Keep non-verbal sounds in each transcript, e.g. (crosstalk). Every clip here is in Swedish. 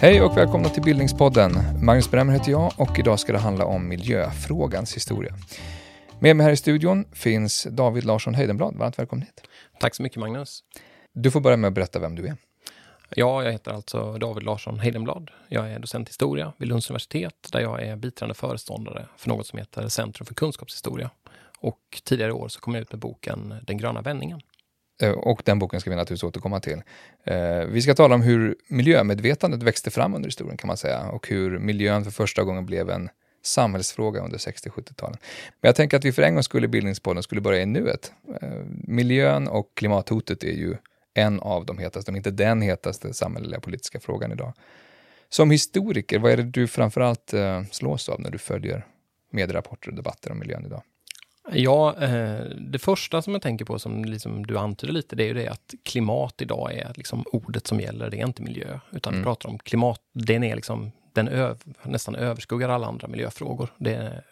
Hej och välkomna till Bildningspodden. Magnus Bremmer heter jag och idag ska det handla om miljöfrågans historia. Med mig här i studion finns David Larsson Heidenblad. Varmt välkommen hit. Tack så mycket Magnus. Du får börja med att berätta vem du är. Ja, jag heter alltså David Larsson Heidenblad. Jag är docent i historia vid Lunds universitet där jag är biträdande föreståndare för något som heter Centrum för kunskapshistoria. Och tidigare i år så kom jag ut med boken Den gröna vändningen. Eh, och den boken ska vi naturligtvis återkomma till. Eh, vi ska tala om hur miljömedvetandet växte fram under historien kan man säga och hur miljön för första gången blev en samhällsfråga under 60-70-talen. Men jag tänker att vi för en gång skulle i Bildningspodden skulle börja i nuet. Eh, miljön och klimathotet är ju en av de hetaste, om inte den hetaste samhälleliga politiska frågan idag. Som historiker, vad är det du framförallt slås av när du följer medierapporter och debatter om miljön idag? Ja, eh, det första som jag tänker på som liksom du antyder lite, det är ju det att klimat idag är liksom ordet som gäller, det är inte miljö. Utan mm. vi pratar om klimat, den är liksom, den öv, nästan överskuggar alla andra miljöfrågor. Det,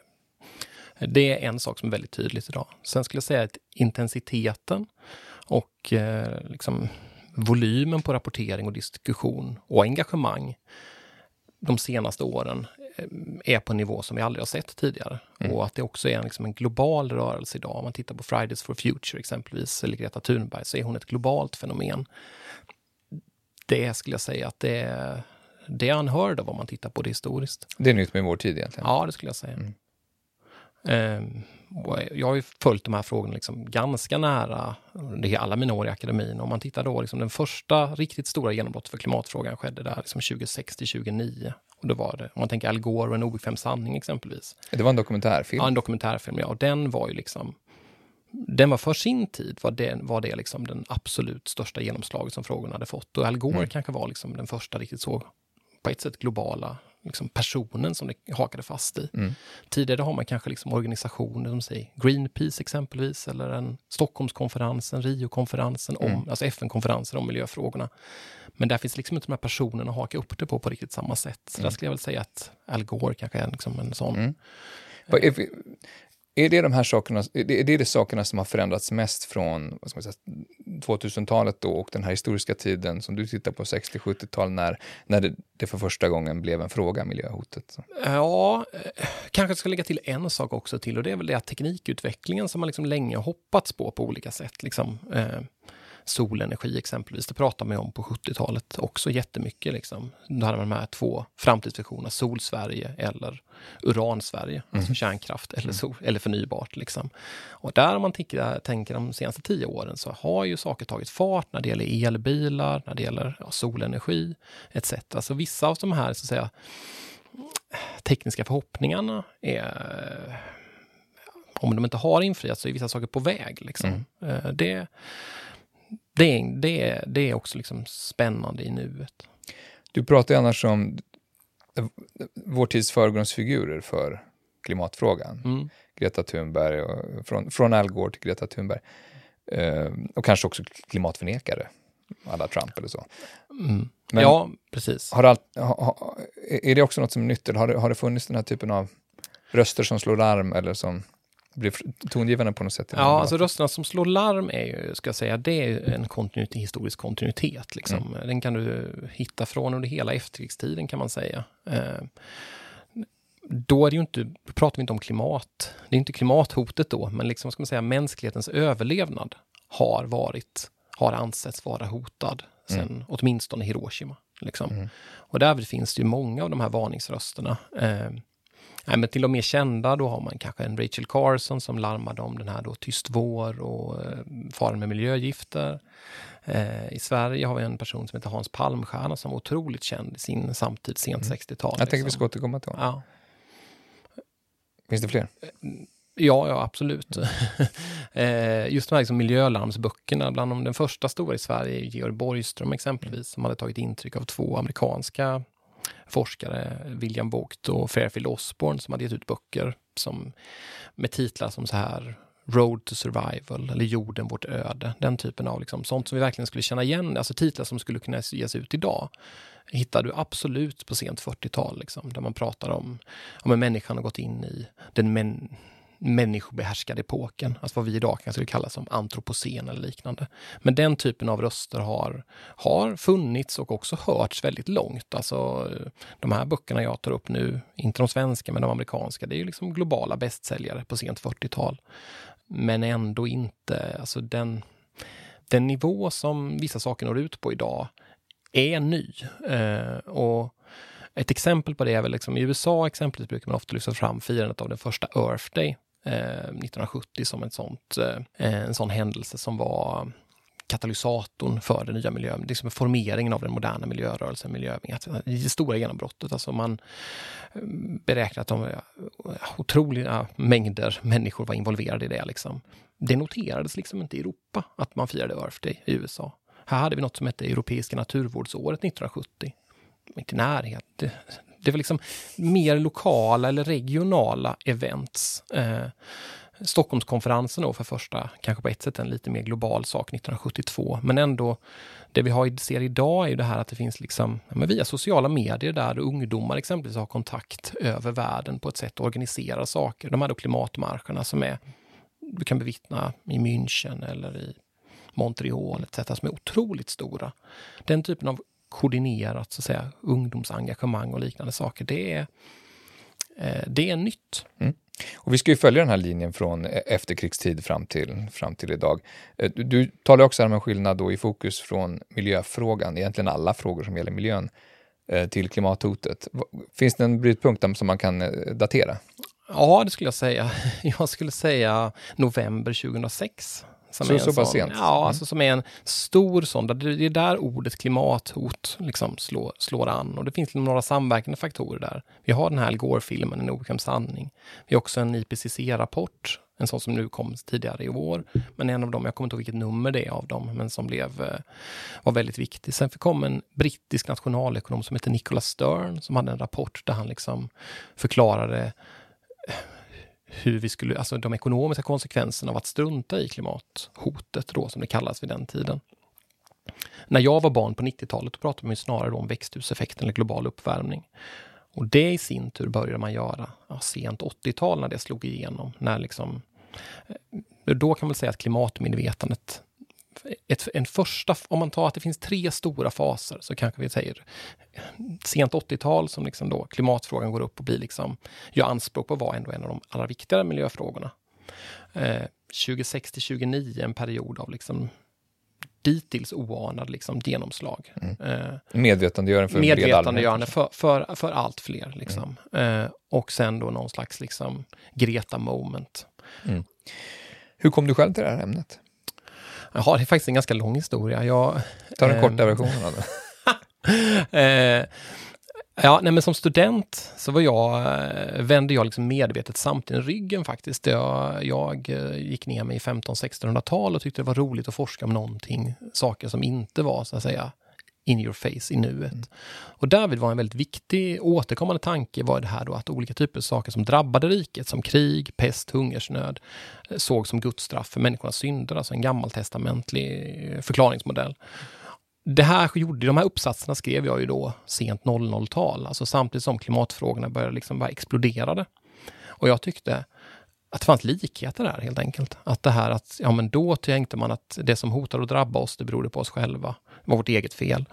det är en sak som är väldigt tydligt idag. Sen skulle jag säga att intensiteten och eh, liksom volymen på rapportering och diskussion och engagemang de senaste åren Eh, är på en nivå som vi aldrig har sett tidigare. Mm. Och att det också är liksom en global rörelse idag. Om man tittar på Fridays for Future exempelvis, eller Greta Thunberg, så är hon ett globalt fenomen. Det skulle jag säga att det är, det är unheard av om man tittar på det historiskt. Det är nytt med vår tid egentligen? Ja, det skulle jag säga. Mm. Um, jag har ju följt de här frågorna liksom ganska nära, är alla mina år i akademin. Om man tittar då, liksom den första riktigt stora genombrottet för klimatfrågan skedde där liksom 2006 till 2009. Och då var det, om man tänker Al Gore och en obekväm sanning exempelvis. Det var en dokumentärfilm? Ja, en dokumentärfilm, ja. Och den var ju liksom, den var för sin tid, var det, var det liksom den absolut största genomslaget som frågorna hade fått. Och Al Gore mm. kanske var liksom den första riktigt så, på ett sätt globala liksom personen som det hakade fast i. Mm. Tidigare har man kanske liksom organisationer som säger Greenpeace exempelvis, eller en Stockholmskonferensen, Riokonferensen, mm. alltså FN-konferenser om miljöfrågorna. Men där finns liksom inte de här personerna att haka upp det på på riktigt samma sätt. Så mm. där skulle jag väl säga att Al Gore kanske är liksom en sån. Mm. Är det de här sakerna, är det, de sakerna som har förändrats mest från 2000-talet då och den här historiska tiden som du tittar på, 60-70-tal, när, när det, det, för första gången blev en fråga, miljöhotet? Ja, eh, kanske ska lägga till en sak också till och det är väl det att teknikutvecklingen som man liksom länge hoppats på på olika sätt. Liksom, eh, solenergi exempelvis, det pratar man om på 70-talet också jättemycket. Liksom. Då hade man de här två framtidsvisionerna, Solsverige eller Uransverige, mm. alltså kärnkraft eller, mm. sol, eller förnybart. Liksom. Och där om man tänker, tänker de senaste tio åren så har ju saker tagit fart när det gäller elbilar, när det gäller ja, solenergi etc. Så vissa av de här så att säga, tekniska förhoppningarna är om de inte har infriats så är vissa saker på väg. Liksom. Mm. Eh, det, det, det, det är också liksom spännande i nuet. Du pratar ju annars om vår tids förgrundsfigurer för klimatfrågan. Mm. Greta Thunberg, och, från, från Al Gore till Greta Thunberg. Eh, och kanske också klimatförnekare, alla Trump eller så. Mm. Men ja, precis. Har allt, ha, ha, är det också något som är nytt, eller har har det funnits den här typen av röster som slår larm eller som blir tongivande på något sätt. Ja, alltså rösterna som slår larm är ju, ska jag säga, det är en kontinuitet, historisk kontinuitet. Liksom. Mm. Den kan du hitta från under hela efterkrigstiden kan man säga. Eh, då är det ju inte, pratar vi inte om klimat, det är inte klimathotet då, men liksom ska man säga mänsklighetens överlevnad har varit, har ansetts vara hotad sen mm. åtminstone Hiroshima. Liksom. Mm. Och där finns det ju många av de här varningsrösterna. Eh, Nej, men till de mer kända, då har man kanske en Rachel Carson som larmade om den här då Tyst vår och eh, faran med miljögifter. Eh, I Sverige har vi en person som heter Hans Palmstierna som var otroligt känd i sin samtid, sent mm. 60-tal. Jag tänker liksom. vi ska återkomma till honom. Ja. Finns det fler? Ja, ja absolut. (laughs) eh, just de här liksom miljölarmsböckerna, bland de, den första stora i Sverige är Georg Borgström exempelvis, som hade tagit intryck av två amerikanska forskare, William Vogt och Fairfield Osborne, som hade gett ut böcker som, med titlar som så här Road to survival eller Jorden, vårt öde. Den typen av liksom, sånt som vi verkligen skulle känna igen, alltså titlar som skulle kunna ges ut idag hittar du absolut på sent 40-tal, liksom, där man pratar om, om en människan har gått in i den människobehärskade epoken, alltså vad vi idag kan skulle kalla som antropocen eller liknande. Men den typen av röster har, har funnits och också hörts väldigt långt. Alltså de här böckerna jag tar upp nu, inte de svenska men de amerikanska, det är ju liksom globala bästsäljare på sent 40-tal. Men ändå inte, alltså den, den nivå som vissa saker når ut på idag är ny. Eh, och ett exempel på det är väl liksom, i USA exempelvis brukar man ofta lyfta fram firandet av den första Earth Day Eh, 1970 som ett sånt, eh, en sån händelse som var katalysatorn för den nya miljön, liksom formeringen av den moderna miljörörelsen, miljövingat, det stora genombrottet. Alltså man eh, beräknar att de otroliga mängder människor var involverade i det. Liksom. Det noterades liksom inte i Europa att man firade Earth Day i USA. Här hade vi något som hette Europeiska naturvårdsåret 1970. Inte i närhet. Det det var liksom mer lokala eller regionala events. Eh, Stockholmskonferensen då för första, kanske på ett sätt en lite mer global sak 1972. Men ändå, det vi har, ser idag är ju det här att det finns liksom, men via sociala medier där ungdomar exempelvis har kontakt över världen på ett sätt och organiserar saker. De här då klimatmarscherna som är, du kan bevittna i München eller i Montreal etc. som är otroligt stora. Den typen av koordinerat så att säga, ungdomsengagemang och liknande saker. Det är, eh, det är nytt. Mm. Och vi ska ju följa den här linjen från e-, efterkrigstid fram till, fram till idag. Eh, du, du talar också om en skillnad då i fokus från miljöfrågan, egentligen alla frågor som gäller miljön, eh, till klimathotet. Finns det en brytpunkt som man kan datera? Ja, det skulle jag säga. (laughs) Jag skulle säga november 2006. Som så är så pass sent? Ja, mm. alltså som är en stor sån, det är där ordet klimathot liksom slår, slår an. Och det finns några samverkande faktorer där. Vi har den här Al Gore-filmen, En obekväm sanning. Vi har också en IPCC-rapport, en sån som nu kom tidigare i år. Men en av dem, jag kommer inte ihåg vilket nummer det är av dem, men som blev, eh, var väldigt viktig. Sen kom en brittisk nationalekonom som heter Nicholas Stern, som hade en rapport där han liksom förklarade hur vi skulle, alltså de ekonomiska konsekvenserna av att strunta i klimathotet då, som det kallas vid den tiden. När jag var barn på 90-talet pratade man snarare om växthuseffekten eller global uppvärmning. Och det i sin tur började man göra ja, sent 80-tal när det slog igenom. När liksom, eh, då kan man säga att klimatmedvetandet ett, en första, om man tar att det finns tre stora faser, så kanske vi säger sent 80-tal som liksom då klimatfrågan går upp och blir liksom, gör anspråk på att vara ändå en av de allra viktigare miljöfrågorna. Eh, 2006 till 2009 en period av liksom dittills oanad liksom genomslag. Mm. Eh, medvetandegörande för Medvetandegörande för, för, för allt fler. Liksom. Mm. Eh, och sen då någon slags liksom Greta-moment. Mm. Hur kom du själv till det här ämnet? Jaha, det är faktiskt en ganska lång historia. Jag, Ta den eh, korta versionen av (laughs) eh, ja, nej, men som student så var jag, eh, vände jag liksom medvetet samtiden ryggen faktiskt. Jag, jag eh, gick ner mig i 1500-1600-tal och tyckte det var roligt att forska om någonting, saker som inte var så att säga in your face i nuet. Mm. Och därvid var en väldigt viktig återkommande tanke var det här då att olika typer av saker som drabbade riket, som krig, pest, hungersnöd, eh, såg som Guds straff för människornas synder, alltså en gammaltestamentlig förklaringsmodell. Det här gjorde, de här uppsatserna skrev jag ju då sent 00-tal, alltså samtidigt som klimatfrågorna började liksom bara exploderade. Och jag tyckte att det fanns likheter där helt enkelt. Att det här att, ja men då tänkte man att det som hotar att drabba oss, det berodde på oss själva. Var vårt eget fel.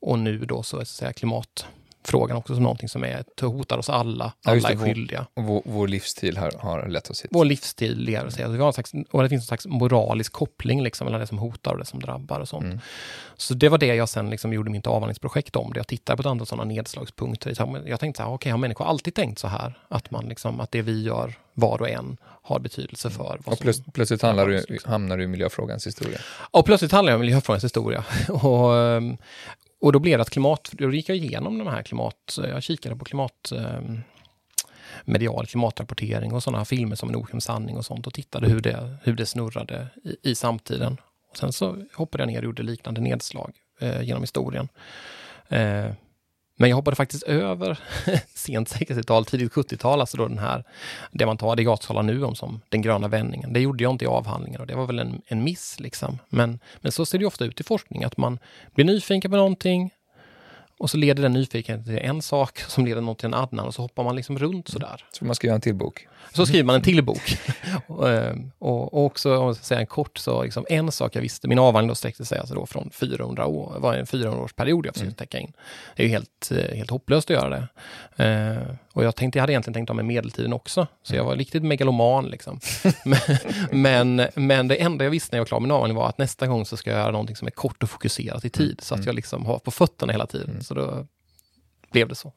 Och nu då så är så att säga klimat frågan också som någonting som är, hotar oss alla. Alla ja, är skyldiga. Vår, vår, livsstil har, har lett oss hit. Vår livsstil leder oss hit. Vi har slags, och det finns en slags moralisk koppling liksom, mellan det som hotar och det som drabbar och sånt. Mm. Så det var det jag sen liksom gjorde mitt avhandlingsprojekt om. Det jag tittade på ett antal sådana nedslagspunkter. Jag tänkte så här, okej, okay, har människor alltid tänkt så här? Att, man liksom, att det vi gör, var och en, har betydelse mm. för. och plöts, plötsligt handlar du, liksom. hamnar du i miljöfrågans historia. Och plötsligt handlar jag om miljöfrågans historia. (laughs) och, ehm, och då blev det att klimat, då gick jag igenom de här klimat, jag kikade på klimat ehm, medial klimatrapportering och sådana filmer som En okänd sanning och sånt och tittade hur det, hur det snurrade i, i samtiden. Och sen så hoppade jag ner och gjorde liknande nedslag eh, genom historien. Eh, men jag hoppade faktiskt över (laughs) sent 60-tal, tidigt 70-tal, alltså då den här, det man tar, det jag talar nu om som den gröna vändningen. Det gjorde jag inte i avhandlingen och det var väl en, en miss liksom. Men, men så ser det ofta ut i forskning, att man blir nyfiken på någonting, och så leder den nyfikenheten till en sak som leder något till en annan och så hoppar man liksom runt sådär. Så man ska göra en till bok? Så skriver man en till bok. och, (laughs) ehm, och, och, också, om jag ska säga en kort, så liksom en sak jag visste, min avhandling då sträckte sig alltså då från 400 år, var en 400 års period jag försökte mm. täcka in. Det är ju helt, eh, helt hopplöst att göra det. Och jag tänkte, jag hade egentligen tänkt om med medeltiden också, så jag var riktigt megaloman liksom. (laughs) men, men, men, det enda jag visste när jag var klar med min avhandling var att nästa gång så ska jag göra någonting som är kort och fokuserat i tid, så att mm. jag liksom har på fötterna hela tiden. Mm. Så då blev det så.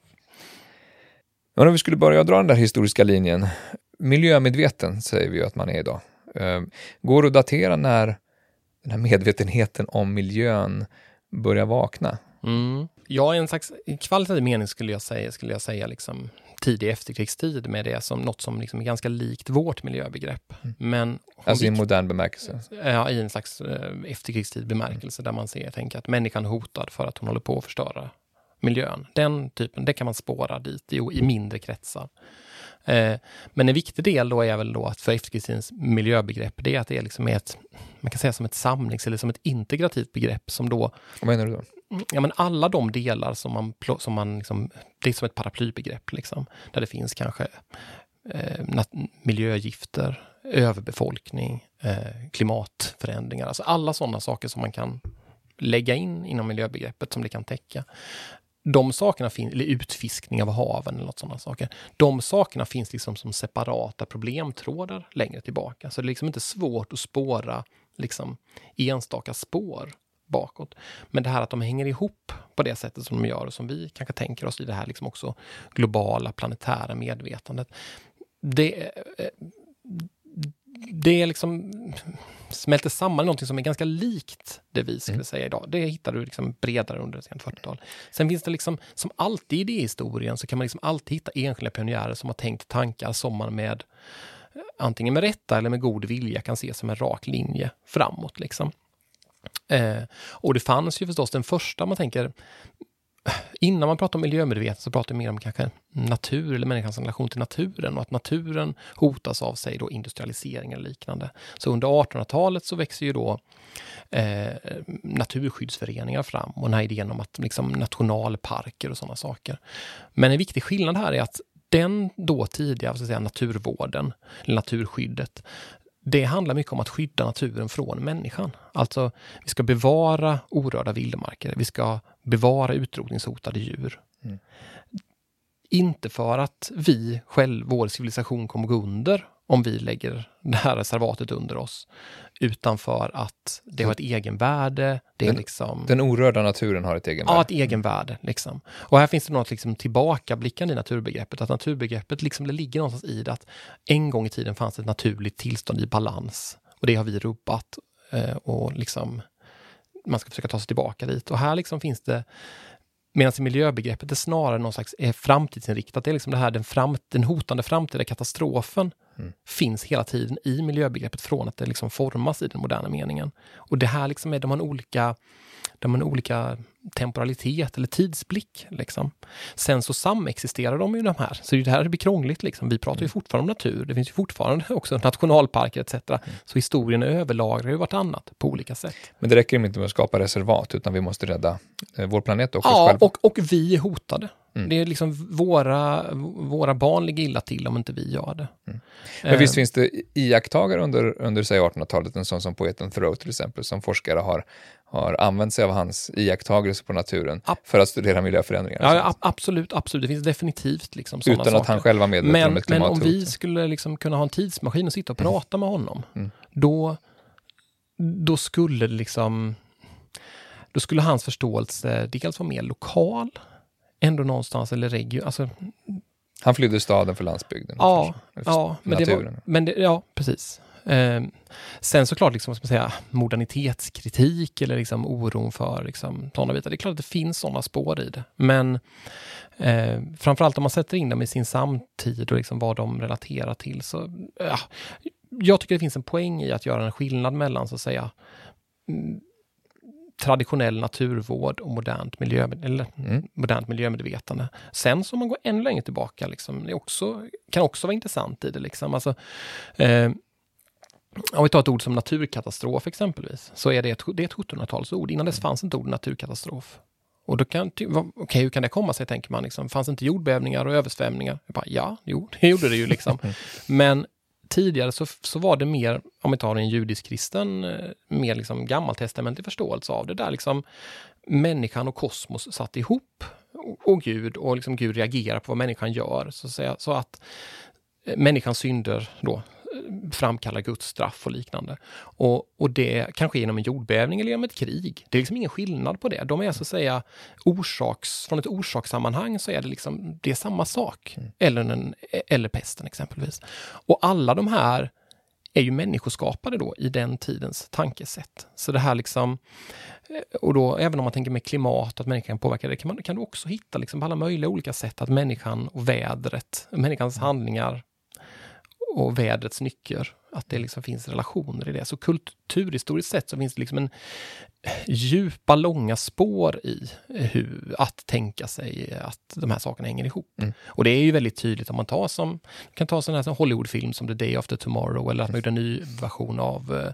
Men om vi skulle börja dra den där historiska linjen, miljömedveten säger vi ju att man är idag. Ehm, går det att datera när den här medvetenheten om miljön börjar vakna? Mm. Ja, i en slags kvalitativ mening skulle jag säga, skulle jag säga liksom tidig efterkrigstid med det som något som liksom är ganska likt vårt miljöbegrepp. Mm. Men alltså i en modern bemärkelse? Ja, i en slags eh, efterkrigstid bemärkelse mm. där man ser, tänker att människan är hotad för att hon håller på att förstöra miljön. Den typen, det kan man spåra dit i, i mindre kretsar. Eh, men en viktig del då är väl då att för efterkrigstidens miljöbegrepp, det är att det är liksom ett, man kan säga som ett samlings eller som ett integrativt begrepp som då... Vad menar du då? Ja, men alla de delar som man, som man liksom, det är som ett paraplybegrepp, liksom, där det finns kanske eh, miljögifter, överbefolkning, eh, klimatförändringar, alltså alla sådana saker som man kan lägga in inom miljöbegreppet som det kan täcka de sakerna finns, eller utfiskning av haven eller något sådana saker. De sakerna finns liksom som separata problemtrådar längre tillbaka. Så det är liksom inte svårt att spåra liksom enstaka spår bakåt. Men det här att de hänger ihop på det sättet som de gör och som vi kanske tänker oss i det här liksom också globala planetära medvetandet. Det, eh, eh, det är liksom smälter samman någonting som är ganska likt det vi skulle mm. säga idag. Det hittar du liksom bredare under sent 40-tal. Sen finns det liksom, som alltid i idéhistorien, så kan man liksom alltid hitta enskilda pionjärer som har tänkt tankar som man med antingen med rätta eller med god vilja kan se som en rak linje framåt. Liksom. Eh, och det fanns ju förstås den första, man tänker, innan man pratar om miljömedvetenhet så pratar vi mer om kanske natur eller människans relation till naturen och att naturen hotas av sig då industrialisering eller liknande. Så under 1800-talet så växer ju då eh, naturskyddsföreningar fram och den här idén om att liksom nationalparker och sådana saker. Men en viktig skillnad här är att den då tidiga så att säga, naturvården, eller naturskyddet, det handlar mycket om att skydda naturen från människan. Alltså, vi ska bevara orörda vildmarker. Vi ska bevara utrotningshotade djur. Mm. Inte för att vi själv, vår civilisation kommer gå under om vi lägger det här reservatet under oss. Utan för att det har ett egenvärde. Det den, liksom, den orörda naturen har ett egenvärde? Ja, ett egenvärde. Liksom. Och här finns det något liksom tillbakablickande i naturbegreppet. Att naturbegreppet liksom, det ligger någonstans i det att en gång i tiden fanns ett naturligt tillstånd i balans. Och det har vi rubbat. Eh, och liksom, man ska försöka ta sig tillbaka dit. Och här liksom finns det Medan i miljöbegreppet är snarare någon slags är framtidsinriktat. Det är liksom det här, den, fram, den hotande framtida katastrofen mm. finns hela tiden i miljöbegreppet från att det liksom formas i den moderna meningen. Och det här liksom är, de har olika, de har olika temporalitet eller tidsblick. Liksom. Sen så samexisterar de ju de här, så det här blir krångligt. Liksom. Vi pratar ju mm. fortfarande om natur, det finns ju fortfarande (laughs) också nationalparker etc. Mm. Så historien överlagrar ju vartannat på olika sätt. Men det räcker inte med att skapa reservat, utan vi måste rädda eh, vår planet och ja, själva. Och, och vi är hotade. Mm. Det är liksom våra, våra barn ligger illa till om inte vi gör det. Mm. Men visst eh. finns det iakttagare under, under 1800-talet, en sån som poeten Thoreau till exempel, som forskare har, har använt sig av hans iakttagelser på naturen Ab för att studera miljöförändringar. Ja, absolut, absolut. Det finns definitivt liksom Utan saker. att han själv var medveten men, om ett Men om vi skulle liksom kunna ha en tidsmaskin och sitta och mm. prata med honom, mm. då, då skulle liksom då skulle hans förståelse dels vara mer lokal, ändå någonstans, eller region, alltså han flydde staden för landsbygden. Ja, ja, men det var, men det, ja precis. Eh, sen såklart, liksom, vad ska man säga, modernitetskritik eller liksom oron för liksom, sådana bitar. Det är klart att det finns sådana spår i det. Men eh, framförallt om man sätter in dem i sin samtid och liksom vad de relaterar till. Så, ja, jag tycker det finns en poäng i att göra en skillnad mellan, så att säga, traditionell naturvård och modernt, miljö, eller, mm. modernt miljömedvetande. Sen som man går ännu längre tillbaka, liksom, det också, kan också vara intressant i det. Liksom. Alltså, eh, om vi tar ett ord som naturkatastrof exempelvis, så är det ett, det ett 1700-talsord. Innan dess fanns inte ordet naturkatastrof. Och då kan, okej, okay, hur kan det komma sig, tänker man. Liksom, fanns inte jordbävningar och översvämningar? Bara, ja, jo, (laughs) det gjorde det ju liksom. (laughs) Men tidigare så, så var det mer, om vi tar en judisk-kristen, eh, mer liksom gammaltestamentlig förståelse av det där liksom människan och kosmos satt ihop och, och Gud och liksom Gud reagerar på vad människan gör. Så att, säga, så att eh, människans synder då framkallar Guds straff och liknande. Och, och det kan ske genom en jordbävning eller genom ett krig. Det är liksom ingen skillnad på det. De är så att säga orsaks, från ett orsakssammanhang så är det liksom, det är samma sak. Mm. Eller, en, eller pesten exempelvis. Och alla de här är ju människoskapade då i den tidens tankesätt. Så det här liksom, eh, och då även om man tänker med klimat, att människan kan påverka det, kan, man, kan du också hitta liksom alla möjliga olika sätt att människan och vädret, människans handlingar och vädrets nycker, att det liksom finns relationer i det. Så kulturhistoriskt sett så finns det liksom en djupa, långa spår i hur, att tänka sig att de här sakerna hänger ihop. Mm. Och det är ju väldigt tydligt om man tar som, kan ta sån här Hollywoodfilm som The Day After Tomorrow eller att man gjorde en ny version av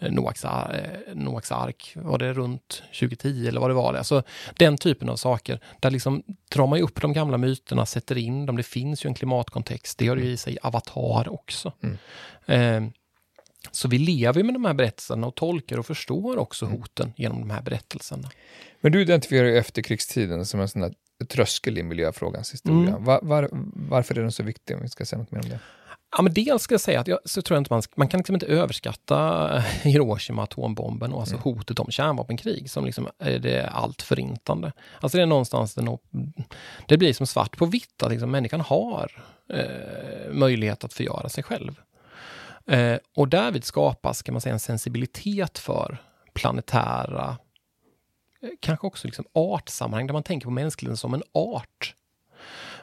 eh, Noaks, eh, Noaks ark, var det runt 2010 eller vad det var? Det? Alltså den typen av saker, där liksom drar man upp de gamla myterna, sätter in dem, det finns ju en klimatkontext, det gör ju i sig Avatar också. Mm. Eh, så vi lever med de här berättelserna och tolkar och förstår också mm. hoten genom de här berättelserna. Men du identifierar ju efterkrigstiden som en sån där tröskel i miljöfrågans historia. Mm. Var, var, varför är den så viktig, om vi ska säga något mer om det? Ja, men dels ska jag säga att jag så tror jag inte man, man kan liksom inte överskatta Hiroshima atombomben och alltså mm. hotet om kärnvapenkrig som liksom är det allt förintande. Alltså det är någonstans den, det blir som svart på vitt att liksom människan har eh, möjlighet att förgöra sig själv. Eh, och därvid skapas, kan man säga, en sensibilitet för planetära, eh, kanske också liksom artsammanhang, där man tänker på mänskligheten som en art.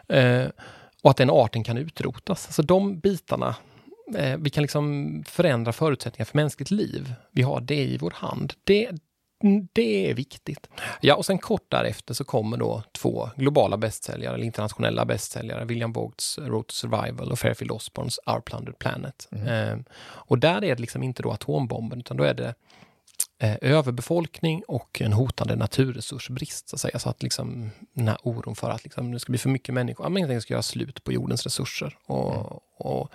Eh, och att den arten kan utrotas. Alltså de bitarna, eh, vi kan liksom förändra förutsättningar för mänskligt liv. Vi har det i vår hand. Det, det är viktigt. Ja, och sen kort därefter så kommer då två globala bästsäljare, eller internationella bästsäljare, William Vogts Road to Survival och Fairfield Osborns Our Plundered Planet. Mm. Eh, och där är det liksom inte då atombomben, utan då är det eh, överbefolkning och en hotande naturresursbrist, så att säga. Så att liksom den här oron för att liksom, det ska bli för mycket människor, att man ska göra slut på jordens resurser. Och, mm. och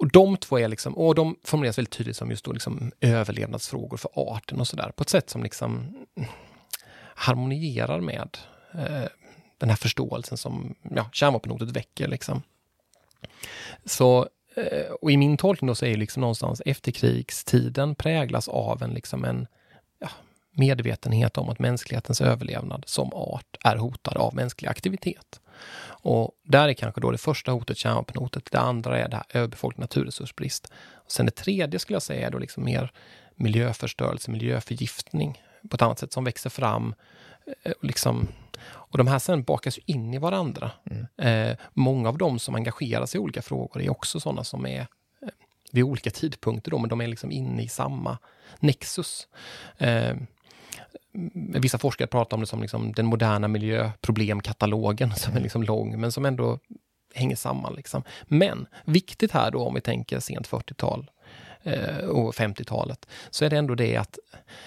och de två är liksom, och de formuleras väldigt tydligt som just då liksom överlevnadsfrågor för arten och sådär, på ett sätt som liksom harmonierar med eh, den här förståelsen som ja, kärnvapenhotet väcker. Liksom. Så, eh, och i min tolkning då så är liksom någonstans efterkrigstiden präglas av en, liksom en ja, medvetenhet om att mänsklighetens överlevnad som art är hotad av mänsklig aktivitet. Och där är kanske då det första hotet kärnvapenhotet, det andra är det här överbefolkning, naturresursbrist. Och sen det tredje skulle jag säga är då liksom mer miljöförstörelse, miljöförgiftning på ett annat sätt som växer fram. Eh, liksom, och de här sen bakas in i varandra. Mm. Eh, många av dem som engagerar sig i olika frågor är också sådana som är eh, vid olika tidpunkter då, men de är liksom inne i samma nexus. Eh, Mm. vissa forskare pratar om det som liksom den moderna miljöproblemkatalogen som är liksom lång, men som ändå hänger samman. Liksom. Men viktigt här då, om vi tänker sent 40-tal eh, och 50-talet, så är det ändå det att,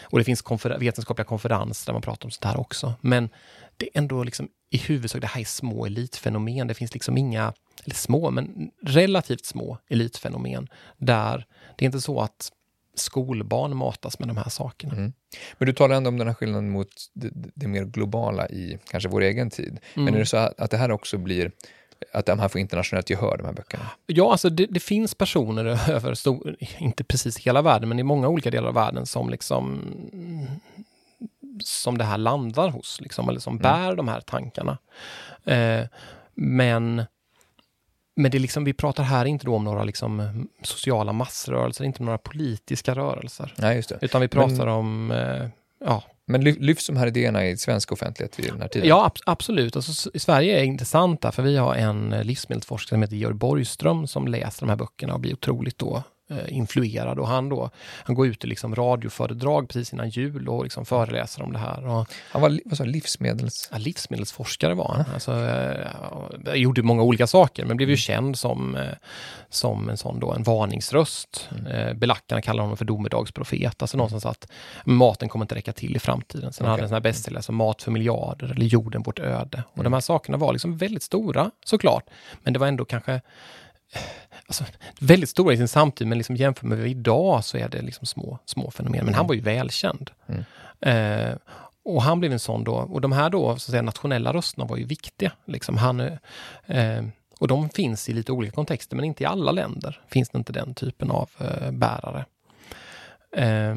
och det finns konfer vetenskapliga konferenser där man pratar om sånt här också, men det är ändå liksom i huvudsak, det här är små elitfenomen. Det finns liksom inga, eller små, men relativt små elitfenomen där det är inte så att skolbarn matas med de här sakerna. Mm. Men du talar ändå om den här skillnaden mot det, det mer globala i kanske vår egen tid. Mm. Men är det så att det här också blir att de här får internationellt gehör, de här böckerna? Ja, alltså det, det finns personer (laughs) över, stor, inte precis hela världen, men i många olika delar av världen som liksom som det här landar hos, liksom, eller som mm. bär de här tankarna. Eh, men men det är liksom, vi pratar här inte om några liksom sociala massrörelser, inte några politiska rörelser. Nej, just det. Utan vi pratar men, om, eh, ja. Men lyfts de här idéerna i svensk offentlighet vid den här tiden? Ja, ab absolut. Alltså, I Sverige är det intressant där, för vi har en livsmedelsforskare som heter Georg Borgström som läser de här böckerna och blir otroligt då eh, influerad och han då, han går ut i liksom radioföredrag precis innan jul och liksom föreläser om det här. Och, han var vad sa, livsmedels... Ja, livsmedelsforskare var han. Alltså, eh, gjorde många olika saker men blev ju mm. känd som, eh, som en sån då, en varningsröst. Mm. Eh, belackarna kallar honom för domedagsprofet, alltså någonstans att maten kommer inte räcka till i framtiden. Sen okay. hade han en sån här bästsäljare som Mat för miljarder eller Jorden vårt öde. Och mm. de här sakerna var liksom väldigt stora såklart, men det var ändå kanske alltså, väldigt stora i sin samtid, men liksom jämfört med idag så är det liksom små, små fenomen. Men mm. han var ju välkänd. Mm. Eh, och han blev en sån då, och de här då, så att säga, nationella rösterna var ju viktiga. Liksom han, eh, och de finns i lite olika kontexter, men inte i alla länder finns det inte den typen av eh, bärare. Eh,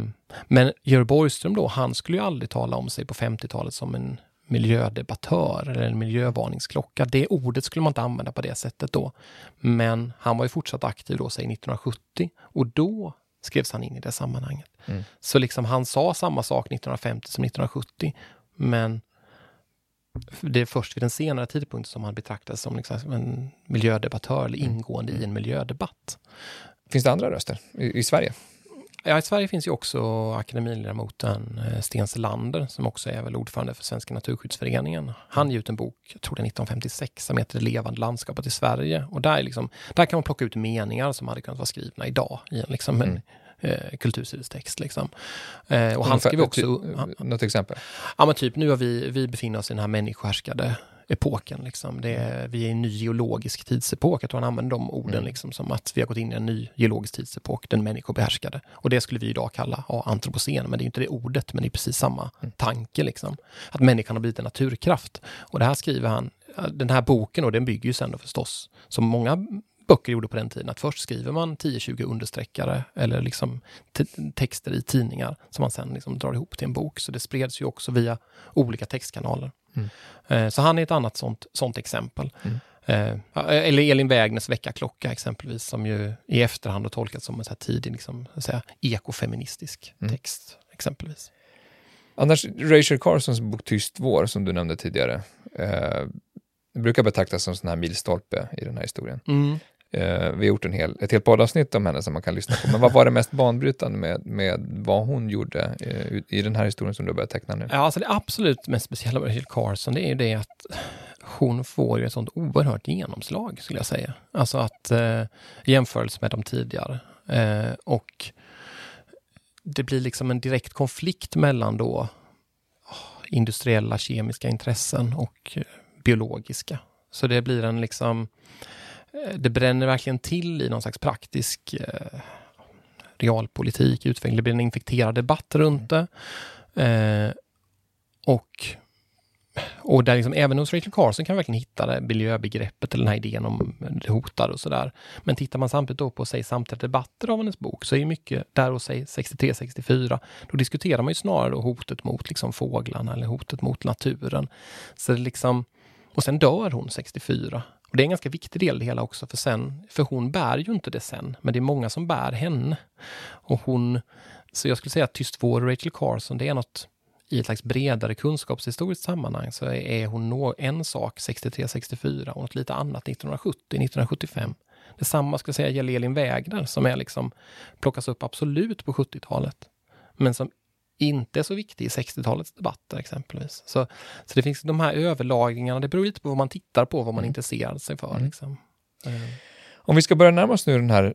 men Georg Borgström då, han skulle ju aldrig tala om sig på 50-talet som en miljödebattör eller en miljövarningsklocka. Det ordet skulle man inte använda på det sättet då. Men han var ju fortsatt aktiv då, säg 1970 och då skrevs han in i det sammanhanget. Mm. Så liksom han sa samma sak 1950 som 1970, men det är först vid en senare tidpunkt som han betraktas som liksom en miljödebattör eller mm. ingående mm. i en miljödebatt. Finns det andra röster i, i Sverige? Ja, i Sverige finns ju också akademiledamoten eh, Sten Selander som också är väl ordförande för Svenska Naturskyddsföreningen. Han ger ut en bok, jag tror det är 1956, som heter levande landskapet i Sverige. Och där, liksom, där kan man plocka ut meningar som hade kunnat vara skrivna idag i en, liksom, en mm. eh, kultursidestext. Liksom. Eh, och han skriver också... Något exempel? Ja, men typ nu har vi, vi befinner oss i den här människohärskade epoken. Liksom. Är, vi är i en ny geologisk tidsepok. Jag tror han använder de orden mm. liksom, som att vi har gått in i en ny geologisk tidsepok, den människobehärskade. Och det skulle vi idag kalla ja, antropocen, men det är inte det ordet, men det är precis samma mm. tanke. Liksom. Att människan har blivit en naturkraft. Och det här skriver han, den här boken, och den bygger ju sen då förstås, som många böcker gjorde på den tiden, att först skriver man 10-20 understreckare eller liksom texter i tidningar som man sen liksom drar ihop till en bok. Så det spreds ju också via olika textkanaler. Mm. Eh, så han är ett annat sånt, sånt exempel. Mm. Eh, eller Elin Wägners väckarklocka exempelvis, som ju i efterhand har tolkats som en så här tidig liksom, säga, ekofeministisk mm. text, exempelvis. Annars, Rachel Carsons bok Tyst vår, som du nämnde tidigare, eh, brukar betraktas som en sån här milstolpe i den här historien. Mm. Eh, vi har gjort en hel, ett helt poddavsnitt om henne som man kan lyssna på. Men vad var det mest banbrytande med, med vad hon gjorde eh, i den här historien som du börjar teckna nu? Ja, alltså det absolut mest speciella med Rachel Carson, det är ju det att hon får ju ett sånt oerhört genomslag, skulle jag säga. Alltså att eh, jämförelse med de tidigare. Eh, och det blir liksom en direkt konflikt mellan då oh, industriella kemiska intressen och eh, biologiska. Så det blir en liksom Eh, Eh, det bränner verkligen till i någon slags praktisk eh, realpolitik, utveckling. Det blir en infekterad debatt runt det. Eh, och, och där liksom, även hos Rachel Carson kan man verkligen hitta det miljöbegreppet eller den här idén om det hotade och sådär. Men tittar man samtidigt då på sig samtliga debatter av hennes bok så är mycket där hos sig 63-64. Då diskuterar man ju snarare då hotet mot liksom fåglarna eller hotet mot naturen. Så det liksom, och sen dör hon 64 och det är en ganska viktig del i det hela också, för sen, för hon bär ju inte det sen, men det är många som bär henne. Och hon, så jag skulle säga att Tyst vår och Rachel Carson, det är något i ett slags bredare kunskapshistoriskt sammanhang så är hon en sak 63-64 och något lite annat 1970-1975. Detsamma skulle jag säga gäller Elin Wägner som är liksom plockas upp absolut på 70-talet. Men som inte är så viktig i 60-talets debatter exempelvis. Så, så det finns de här överlagringarna, det beror lite på vad man tittar på, vad man mm. intresserar sig för. Mm. Liksom. Mm. Om vi ska börja närma oss nu den här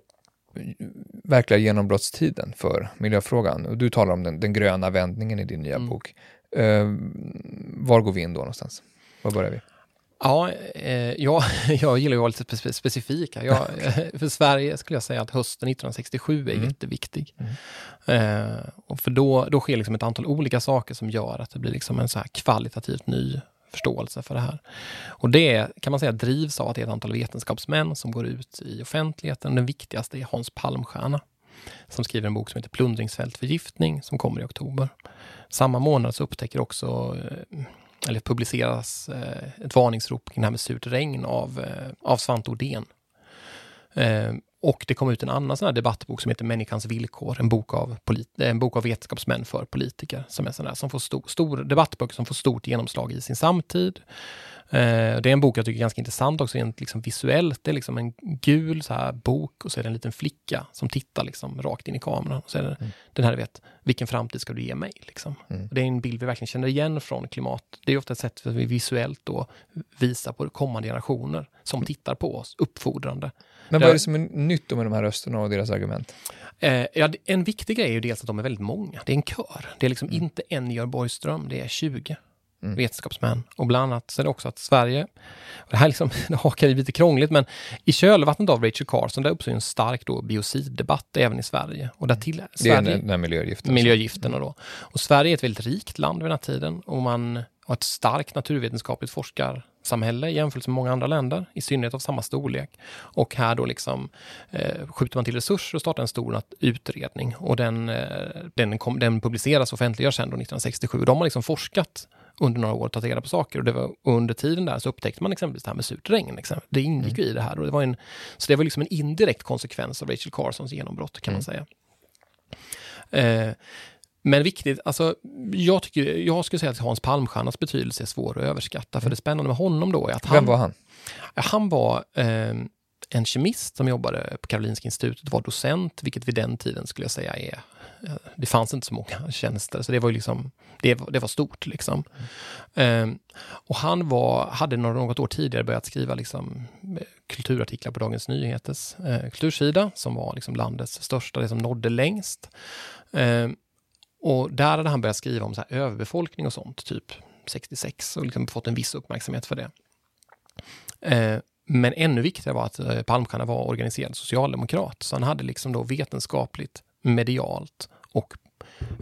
verkliga genombrottstiden för miljöfrågan, och du talar om den, den gröna vändningen i din nya mm. bok. Uh, var går vi in då någonstans? Var börjar vi? Ja, eh, jag, (laughs) jag gillar att vara lite spe specifik. Jag, (laughs) för Sverige skulle jag säga att hösten 1967 är mm. jätteviktig. Mm. Eh, och för då, då sker liksom ett antal olika saker som gör att det blir liksom en så här kvalitativt ny förståelse för det här. Och det kan man säga drivs av att det är ett antal vetenskapsmän som går ut i offentligheten. Den viktigaste är Hans Palmstierna som skriver en bok som heter Plundringsfältförgiftning som kommer i oktober. Samma månad så upptäcker också eh, eller publiceras eh, ett varningsrop kring det här med surt regn av, eh, av Svante Odén. Eh, och det kom ut en annan sån här debattbok som heter Människans villkor, en bok av, en bok av vetenskapsmän för politiker. Som är sån där, som får stor, stor debattböcker som får stort genomslag i sin samtid. Eh, det är en bok jag tycker är ganska intressant också rent liksom visuellt. Det är liksom en gul så här bok och så är det en liten flicka som tittar liksom rakt in i kameran. Och så är det mm. den här, vet, vilken framtid ska du ge mig? Liksom. Mm. Det är en bild vi verkligen känner igen från klimat. Det är ofta ett sätt för vi visuellt då visar på kommande generationer som mm. tittar på oss, uppfordrande. Men vad är det som är nytt med de här rösterna och deras argument? Eh, ja, en viktig grej är ju dels att de är väldigt många. Det är en kör. Det är liksom mm. inte en Georg Borgström, det är 20 mm. vetenskapsmän. Och bland annat så är det också att Sverige, det här liksom, (laughs) det hakar i lite krångligt, men i kölvattnet av Rachel Carson, där uppstår en stark då biociddebatt även i Sverige. Och där till, Sverige, det är den miljögiften. Miljögifterna då. Och Sverige är ett väldigt rikt land vid den här tiden och man har ett starkt naturvetenskapligt forskarsamhälle jämfört med många andra länder, i synnerhet av samma storlek. Och här då liksom eh, skjuter man till resurser och startar en stor utredning och den, eh, den, kom, den publiceras och offentliggörs sen då 1967. De har liksom forskat under några år tagit reda på saker. Och det var, under tiden där så upptäckte man exempelvis det här med surt regn. Det ingick mm. i det här. Och det var en, så det var liksom en indirekt konsekvens av Rachel Carsons genombrott kan mm. man säga. Eh, men viktigt, alltså jag, tycker, jag skulle säga att Hans Palmstiernas betydelse är svår att överskatta. Mm. För det spännande med honom då är att han... Vem var han? Han var eh, en kemist som jobbade på Karolinska institutet, var docent, vilket vid den tiden skulle jag säga är eh, det fanns inte så många (laughs) tjänster, så det var ju liksom, det, det var stort liksom. Mm. Um, och han var, hade något år tidigare börjat skriva liksom, eh, kulturartiklar på Dagens Nyheters uh, kultursida, som var liksom landets största, det som nådde längst. Um, och där hade han börjat skriva om så här överbefolkning och sånt, typ 66, och liksom fått en viss uppmärksamhet för det. Uh, men ännu viktigare var att eh, Palmstierna var organiserad socialdemokrat, så han hade liksom då vetenskapligt medialt och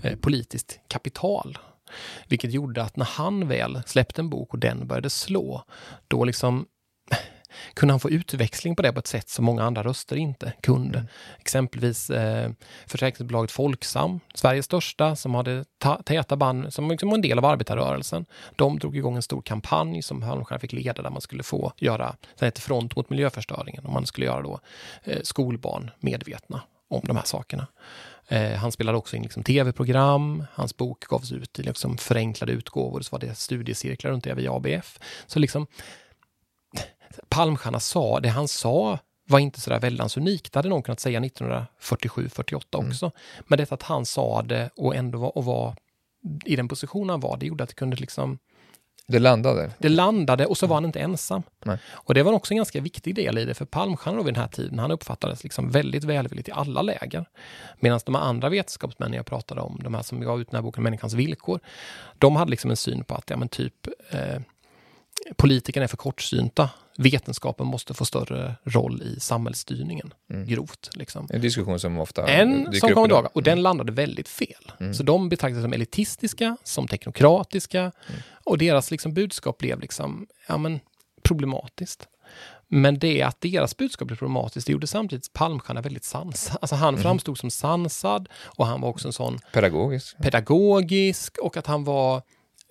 eh, politiskt kapital. Vilket gjorde att när han väl släppte en bok och den började slå, då liksom kunde han få utväxling på det på ett sätt som många andra röster inte kunde. Mm. Exempelvis eh, försäkringsbolaget Folksam, Sveriges största, som hade täta band, som liksom var en del av arbetarrörelsen. De drog igång en stor kampanj som Halmstad fick leda där man skulle få göra, den heter Front mot miljöförstöringen, och man skulle göra då eh, skolbarn medvetna om de här sakerna. Eh, han spelade också in liksom tv-program, hans bok gavs ut i liksom förenklade utgåvor, så var det studiecirklar runt det via ABF. Så liksom Palmstierna sa, det han sa var inte sådär väldans unikt. Det hade någon kunnat säga 1947-48 mm. också. Mm. Men detta att han sa det och ändå var, och var i den positionen han var, det gjorde att det kunde liksom det landade? Det landade och så var han inte ensam. Nej. Och det var också en ganska viktig del i det, för Palmstierna vid den här tiden, han uppfattades liksom väldigt välvilligt i alla läger. Medan de andra vetenskapsmännen jag pratade om, de här som gav ut den här boken Människans villkor, de hade liksom en syn på att, ja men typ, eh, politikerna är för kortsynta. Vetenskapen måste få större roll i samhällsstyrningen, mm. grovt. Liksom. En diskussion som ofta En som kommer tillbaka, och mm. den landade väldigt fel. Mm. Så de betraktades som elitistiska, som teknokratiska mm. och deras liksom budskap blev liksom, ja men, problematiskt. Men det att deras budskap blev problematiskt, det gjorde samtidigt Palmstierna väldigt sansad. Alltså han mm. framstod som sansad och han var också en sån... Pedagogisk. Pedagogisk och att han var...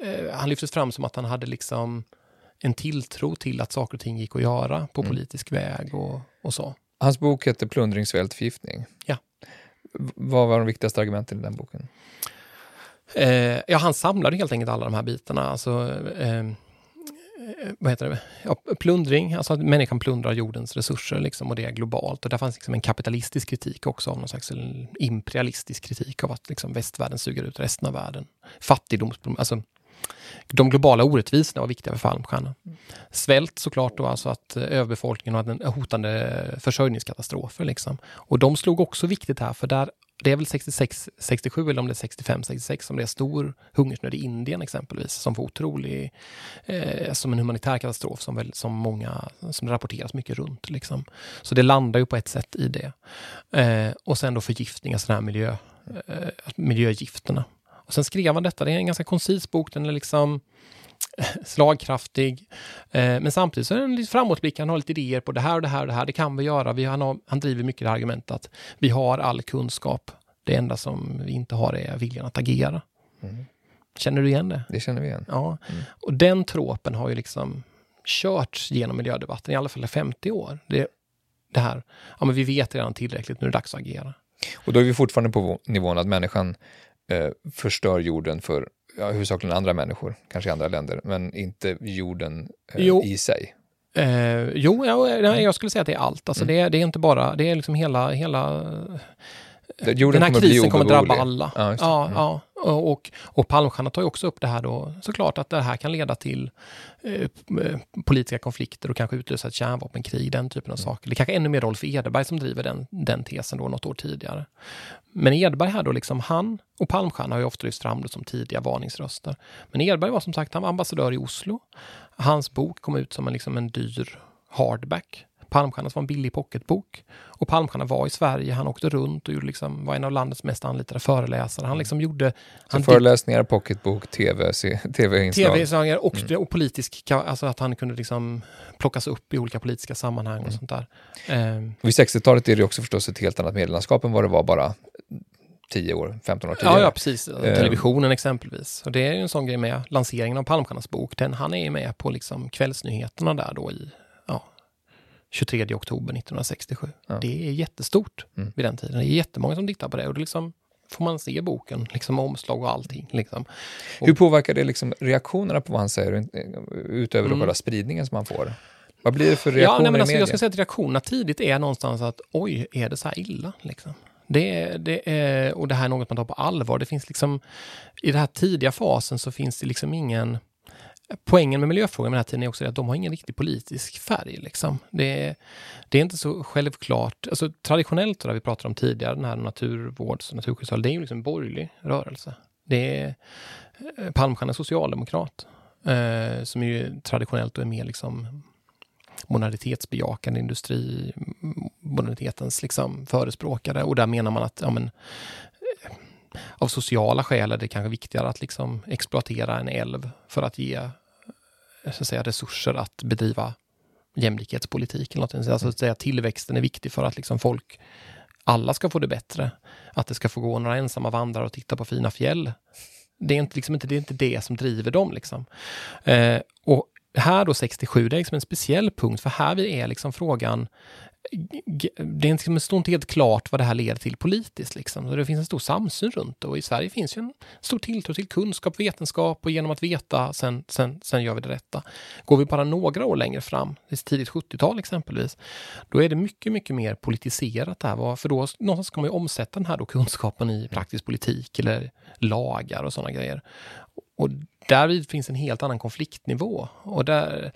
Eh, han lyftes fram som att han hade liksom en tilltro till att saker och ting gick att göra på mm. politisk väg och, och så. Hans bok heter Plundring, svält, förgiftning. Ja. Vad var de viktigaste argumenten i den boken? Eh, ja, han samlade helt enkelt alla de här bitarna. Alltså, eh, vad heter det? Ja, plundring, alltså att människan plundrar jordens resurser liksom, och det är globalt. Och där fanns liksom en kapitalistisk kritik också, av någon slags imperialistisk kritik av att liksom, västvärlden suger ut resten av världen. Fattigdomsproblem, alltså de globala orättvisorna var viktiga för Palmstierna. Svält såklart då, alltså att eh, överbefolkningen hade en hotande försörjningskatastrofer. Liksom. Och de slog också viktigt här, för där, det är väl 66, 67 eller om det är 65, 66 som det är stor hungersnöd i Indien exempelvis, som var otrolig, eh, som en humanitär katastrof som, väl, som många, som det rapporteras mycket runt. Liksom. Så det landar ju på ett sätt i det. Eh, och sen då förgiftningar, sådana alltså här miljö, eh, miljögifterna och sen skrev han detta, det är en ganska koncis bok, den är liksom (laughs) slagkraftig. Eh, men samtidigt så är den lite framåtblickande, han har lite idéer på det här och det här och det här, det kan vi göra. Vi, han, har, han driver mycket det argumentet att vi har all kunskap. Det enda som vi inte har är viljan att agera. Mm. Känner du igen det? Det känner vi igen. Ja. Mm. Och den tråpen har ju liksom körts genom miljödebatten i alla fall i 50 år. Det det här, ja men vi vet redan tillräckligt, nu är det dags att agera. Och då är vi fortfarande på nivån att människan eh, förstör jorden för ja, huvudsakligen andra människor, kanske i andra länder, men inte jorden eh, i sig. Eh, jo, jag, jag skulle säga att det är allt. Alltså mm. det, det, är inte bara, det är liksom hela, hela Jorden den här kommer krisen kommer drabba alla. Ja, ja, mm. ja, och, och Palmstierna tar ju också upp det här då, såklart att det här kan leda till eh, politiska konflikter och kanske utlösa ett kärnvapenkrig, den typen av mm. saker. Det är kanske ännu mer Rolf Edberg som driver den, den tesen då något år tidigare. Men Edberg här då, liksom han och Palmstierna har ju ofta lyft fram som tidiga varningsröster. Men Edberg var som sagt, han var ambassadör i Oslo. Hans bok kom ut som en, liksom en dyr hardback Palmstierna var en billig pocketbok. Och Palmstierna var i Sverige, han åkte runt och gjorde liksom, var en av landets mest anlitade föreläsare. Han liksom gjorde... Så han föreläsningar, pocketbok, tv, tv-inslag? tv och, mm. och politisk, alltså att han kunde liksom plockas upp i olika politiska sammanhang och mm. sånt där. Um, Vid 60-talet är det också förstås ett helt annat medielandskap än vad det var bara 10 år, 15 år tidigare. Ja, ja precis. Televisionen uh, exempelvis. Och det är ju en sån grej med lanseringen av Palmstiernas bok. Den, han är ju med på liksom kvällsnyheterna där då i 23 oktober 1967. Ja. Det är jättestort mm. vid den tiden. Det är jättemånga som tittar på det och det liksom får man se boken, liksom omslag och allting. Liksom. Och, Hur påverkar det liksom reaktionerna på vad han säger, utöver mm. själva spridningen som han får? Vad blir det för reaktioner ja, nej, men alltså, i media? Jag ska säga att reaktionerna tidigt är någonstans att oj, är det så här illa? Liksom. Det, det är, och det här är något man tar på allvar. Det finns liksom, I den här tidiga fasen så finns det liksom ingen poängen med miljöfrågan med den här tiden är också att de har ingen riktig politisk färg. Liksom. Det, är, det är inte så självklart. Alltså, traditionellt, det vi pratade om tidigare, den här naturvårds och naturskyddsrörelsen, det är ju liksom en borgerlig rörelse. Det är eh, Palmstierna socialdemokrat, eh, som är ju traditionellt och är mer liksom modernitetsbejakande industri, modernitetens liksom förespråkare. Och där menar man att ja, men, av sociala skäl är det kanske viktigare att liksom exploatera en älv för att ge eh, så att säga, resurser att bedriva jämlikhetspolitik. Eller något. Alltså att säga, tillväxten är viktig för att liksom folk, alla ska få det bättre. Att det ska få gå några ensamma vandrare och titta på fina fjäll. Det är inte, liksom inte, det, är inte det som driver dem. Liksom. Eh, och här då 67, det är liksom en speciell punkt, för här är liksom frågan, Liksom, det står inte helt klart vad det här leder till politiskt. Liksom. Det finns en stor samsyn runt det och i Sverige finns ju en stor tilltro till kunskap, vetenskap och genom att veta, sen, sen, sen gör vi det rätta. Går vi bara några år längre fram, tidigt 70-tal exempelvis, då är det mycket, mycket mer politiserat det här. För då någonstans ska man ju omsätta den här då kunskapen i praktisk politik eller lagar och sådana grejer. Och där finns en helt annan konfliktnivå. Och där,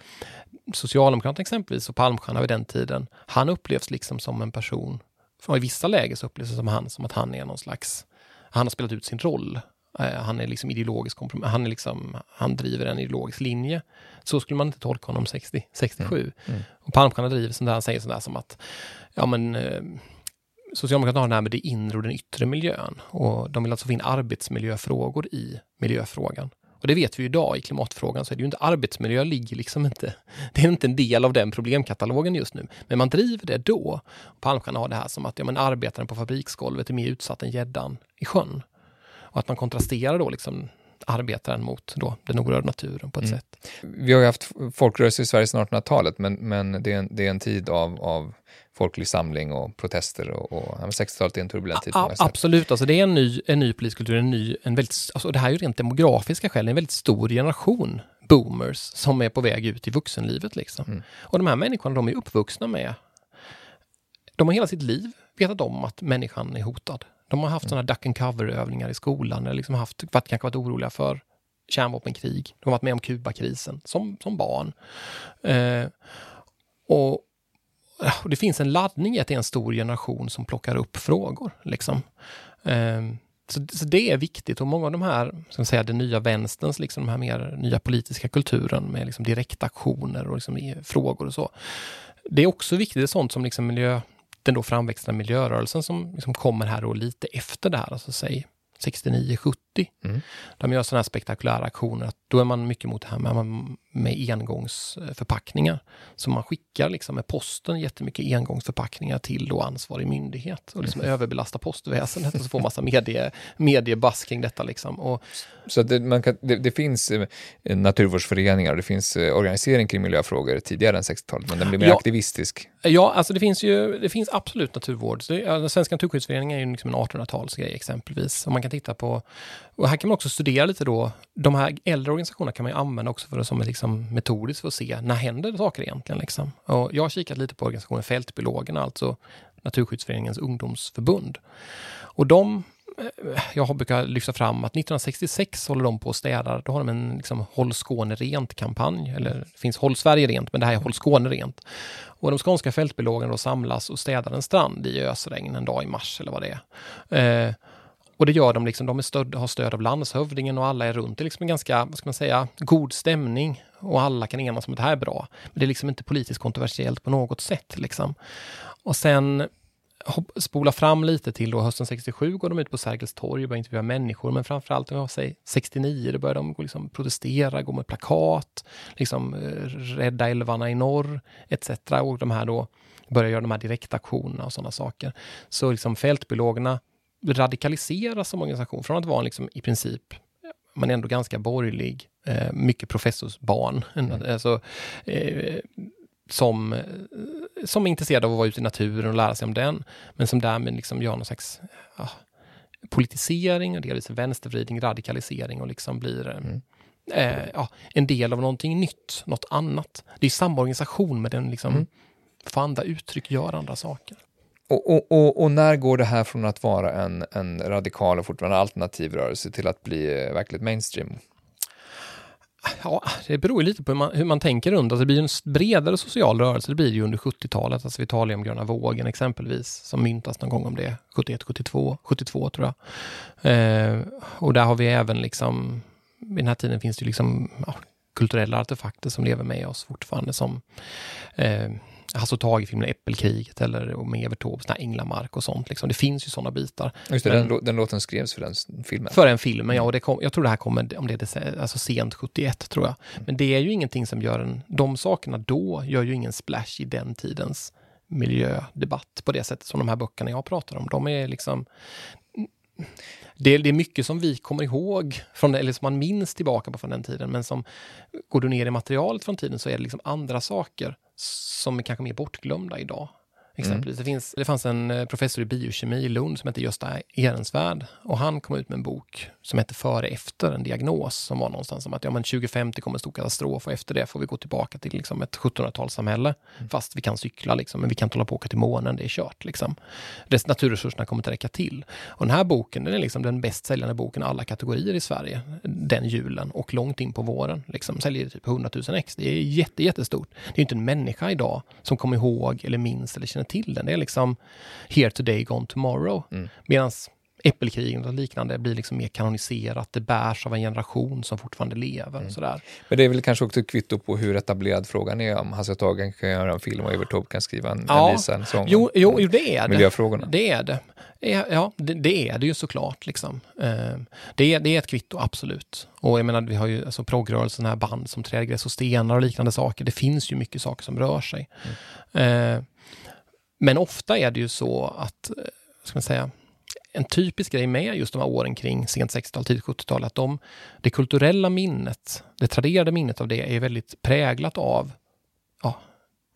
Socialdemokraterna exempelvis och Palmstierna vid den tiden, han upplevs liksom som en person, för i vissa lägen så upplevs det som han, som att han är någon slags, han har spelat ut sin roll. Eh, han är liksom ideologisk han, är liksom, han driver en ideologisk linje. Så skulle man inte tolka honom 60, 67. Mm. Mm. Och Palmstierna driver sånt där, han säger sånt där som att, ja men eh, Socialdemokraterna har det här med det inre och den yttre miljön och de vill alltså få in arbetsmiljöfrågor i miljöfrågan. Och det vet vi ju idag i klimatfrågan, så är det ju inte arbetsmiljö ligger liksom inte, (laughs) det är inte en del av den problemkatalogen just nu. Men man driver det då. Palmstierna har det här som att ja, men arbetaren på fabriksgolvet är mer utsatt än gäddan i sjön. Och att man kontrasterar då liksom arbetaren mot då den orörda naturen på ett mm. sätt. Vi har ju haft folkrörelser i Sverige sedan 1800-talet, men, men det, är en, det är en tid av, av folklig samling och protester och, och 60-talet är en turbulent tid. A, absolut, alltså det är en ny, en ny politisk kultur, en ny, en väldigt, alltså det här är ju rent demografiska skäl, en väldigt stor generation boomers som är på väg ut i vuxenlivet. Liksom. Mm. Och de här människorna, de är uppvuxna med, de har hela sitt liv vetat om att människan är hotad. De har haft mm. sådana duck and cover-övningar i skolan, eller liksom haft, varit, kanske varit oroliga för kärnvapenkrig. De har varit med om Kubakrisen som, som barn. Eh, och, och det finns en laddning i att det är en stor generation som plockar upp frågor. Liksom. Eh, så, så, det är viktigt och många av de här, ska säga den nya vänsterns, liksom de här mer nya politiska kulturen med liksom direktaktioner och liksom frågor och så. Det är också viktigt, det är sånt som liksom miljö, den då framväxande miljörörelsen som liksom kommer här och lite efter det här, alltså säg 69-70. Mm. De gör sådana här spektakulära aktioner, att då är man mycket mot det här med med engångsförpackningar. Så man skickar liksom med posten jättemycket engångsförpackningar till då ansvarig myndighet och liksom mm. överbelastar postväsendet och så får massa medie, mediebass kring detta. Liksom. Och, så det, man kan, det, det finns eh, naturvårdsföreningar och det finns eh, organisering kring miljöfrågor tidigare än 60-talet, men den blir mer ja, aktivistisk. Ja, alltså det finns ju, det finns absolut naturvård. Det, den svenska naturskyddsföreningen är ju liksom en 1800-talsgrej exempelvis. Och man kan titta på, och här kan man också studera lite då, de här äldre organisationerna kan man ju använda också för som liksom Liksom metodiskt för att se när händer saker egentligen. Liksom. Och jag har kikat lite på organisationen Fältbiologerna, alltså Naturskyddsföreningens ungdomsförbund. Och de eh, jag brukar lyfta fram att 1966 håller de på och städar. Då har de en liksom, Håll Skåne rent-kampanj. Eller det finns Håll Sverige rent, men det här är Håll Skåne rent. Och de skånska fältbiologerna då samlas och städar en strand i ösregn en dag i mars eller vad det är. Eh, och det gör de, liksom, de är stöd, har stöd av landshövdingen och alla är runt. Det är liksom en ganska, vad ska man säga, god stämning och alla kan enas om att det här är bra. Men det är liksom inte politiskt kontroversiellt på något sätt. Liksom. Och sen spola fram lite till då hösten 67 går de ut på Sergels torg och börjar intervjua människor, men framförallt om jag säger 69, då börjar de liksom protestera, gå med plakat, liksom eh, rädda älvarna i norr, etc. Och de här då börjar göra de här direktaktionerna och sådana saker. Så liksom fältbiologerna radikaliseras som organisation från att vara liksom i princip, man är ändå ganska borgerlig, eh, mycket professorsbarn, mm. alltså, eh, som, eh, som är intresserade av att vara ute i naturen och lära sig om den, men som därmed liksom gör någon slags ja, politisering och delvis vänstervridning, radikalisering och liksom blir mm. eh, ja, en del av någonting nytt, något annat. Det är samma organisation, men den liksom mm. får andra uttryck, gör andra saker. Och, och, och, och, när går det här från att vara en, en radikal och fortfarande alternativ rörelse till att bli eh, verkligt mainstream? Ja, det beror lite på hur man, hur man tänker runt. Alltså det blir en bredare social rörelse, det blir ju under 70-talet. Alltså vi talar om gröna vågen exempelvis, som myntas någon gång om det, 71, 72, 72 tror jag. Eh, och där har vi även liksom, vid den här tiden finns det ju liksom ja, kulturella artefakter som lever med oss fortfarande som eh, Hasse och Tage-filmen Äppelkriget eller med Evert Taubes Änglamark och sånt. Liksom. Det finns ju sådana bitar. Just det, Men, den, den, låten skrevs för den filmen. För den filmen, ja. Och det kom, jag tror det här kommer, om det är alltså sent 71, tror jag. Mm. Men det är ju ingenting som gör en... De sakerna då gör ju ingen splash i den tidens miljödebatt på det sättet som de här böckerna jag pratar om. De är liksom... Det, det, är mycket som vi kommer ihåg, från, eller som man minns tillbaka på från den tiden, men som går du ner i materialet från tiden så är det liksom andra saker som är kanske mer bortglömda idag. Exempelvis. Mm. Det, finns, det fanns en eh, professor i biokemi i Lund som hette Gösta Ehrensvärd och han kom ut med en bok som hette Före efter, en diagnos som var någonstans som att ja, men 2050 kommer en stor katastrof och efter det får vi gå tillbaka till liksom ett 1700-talssamhälle. Mm. Fast vi kan cykla, liksom, men vi kan inte hålla på att åka till månen, det är kört. Liksom. Dess naturresurserna kommer inte räcka till. Och den här boken den är liksom den bäst säljande boken i alla kategorier i Sverige den julen och långt in på våren. Liksom, säljer typ 100 000 ex. Det är jätte, jättestort. Det är inte en människa idag som kommer ihåg eller minns eller känner känner till den. Det är liksom here today, gone tomorrow. Mm. Medan äppelkrigen och liknande blir liksom mer kanoniserat. Det bärs av en generation som fortfarande lever. Mm. Sådär. Men det är väl kanske också ett kvitto på hur etablerad frågan är om Hasse Tagen kan göra en film och Evert Taube kan skriva en, ja. en visa, en sång jo, jo, jo, det är det. miljöfrågorna. Det är det. Ja, det, det, är det ju såklart. Liksom. Eh, det, är, det är ett kvitto, absolut. Och jag menar, vi har ju alltså progrörelsen här band som Trädgräs och stenar och liknande saker. Det finns ju mycket saker som rör sig. Mm. Men ofta är det ju så att, eh, ska man säga, en typisk grej med just de här åren kring sent 60-tal, tidigt 70-tal, att de, det kulturella minnet, det traderade minnet av det är väldigt präglat av ja,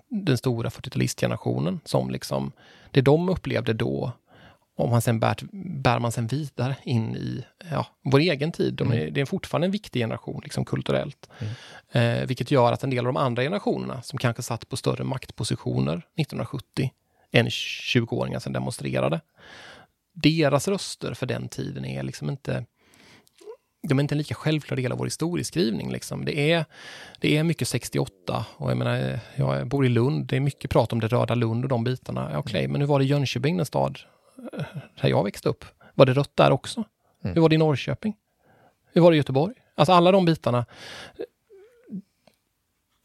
den stora 40-talistgenerationen som liksom, det de upplevde då, om man sen bär, bär man sen vidare in i ja, vår egen tid. De är, mm. Det är fortfarande en viktig generation liksom kulturellt. Mm. Eh, vilket gör att en del av de andra generationerna som kanske satt på större maktpositioner 1970 än 20-åringar som demonstrerade. Deras röster för den tiden är liksom inte de är inte en lika självklar del av vår historieskrivning. Liksom. Det, är, det är mycket 68 och jag menar, jag bor i Lund, det är mycket prat om det röda Lund och de bitarna. Okej, okay, mm. men hur var det i Jönköping, en stad eh, där jag växte upp? Var det rött där också? Mm. Hur var det i Norrköping? Hur var det i Göteborg? Alltså alla de bitarna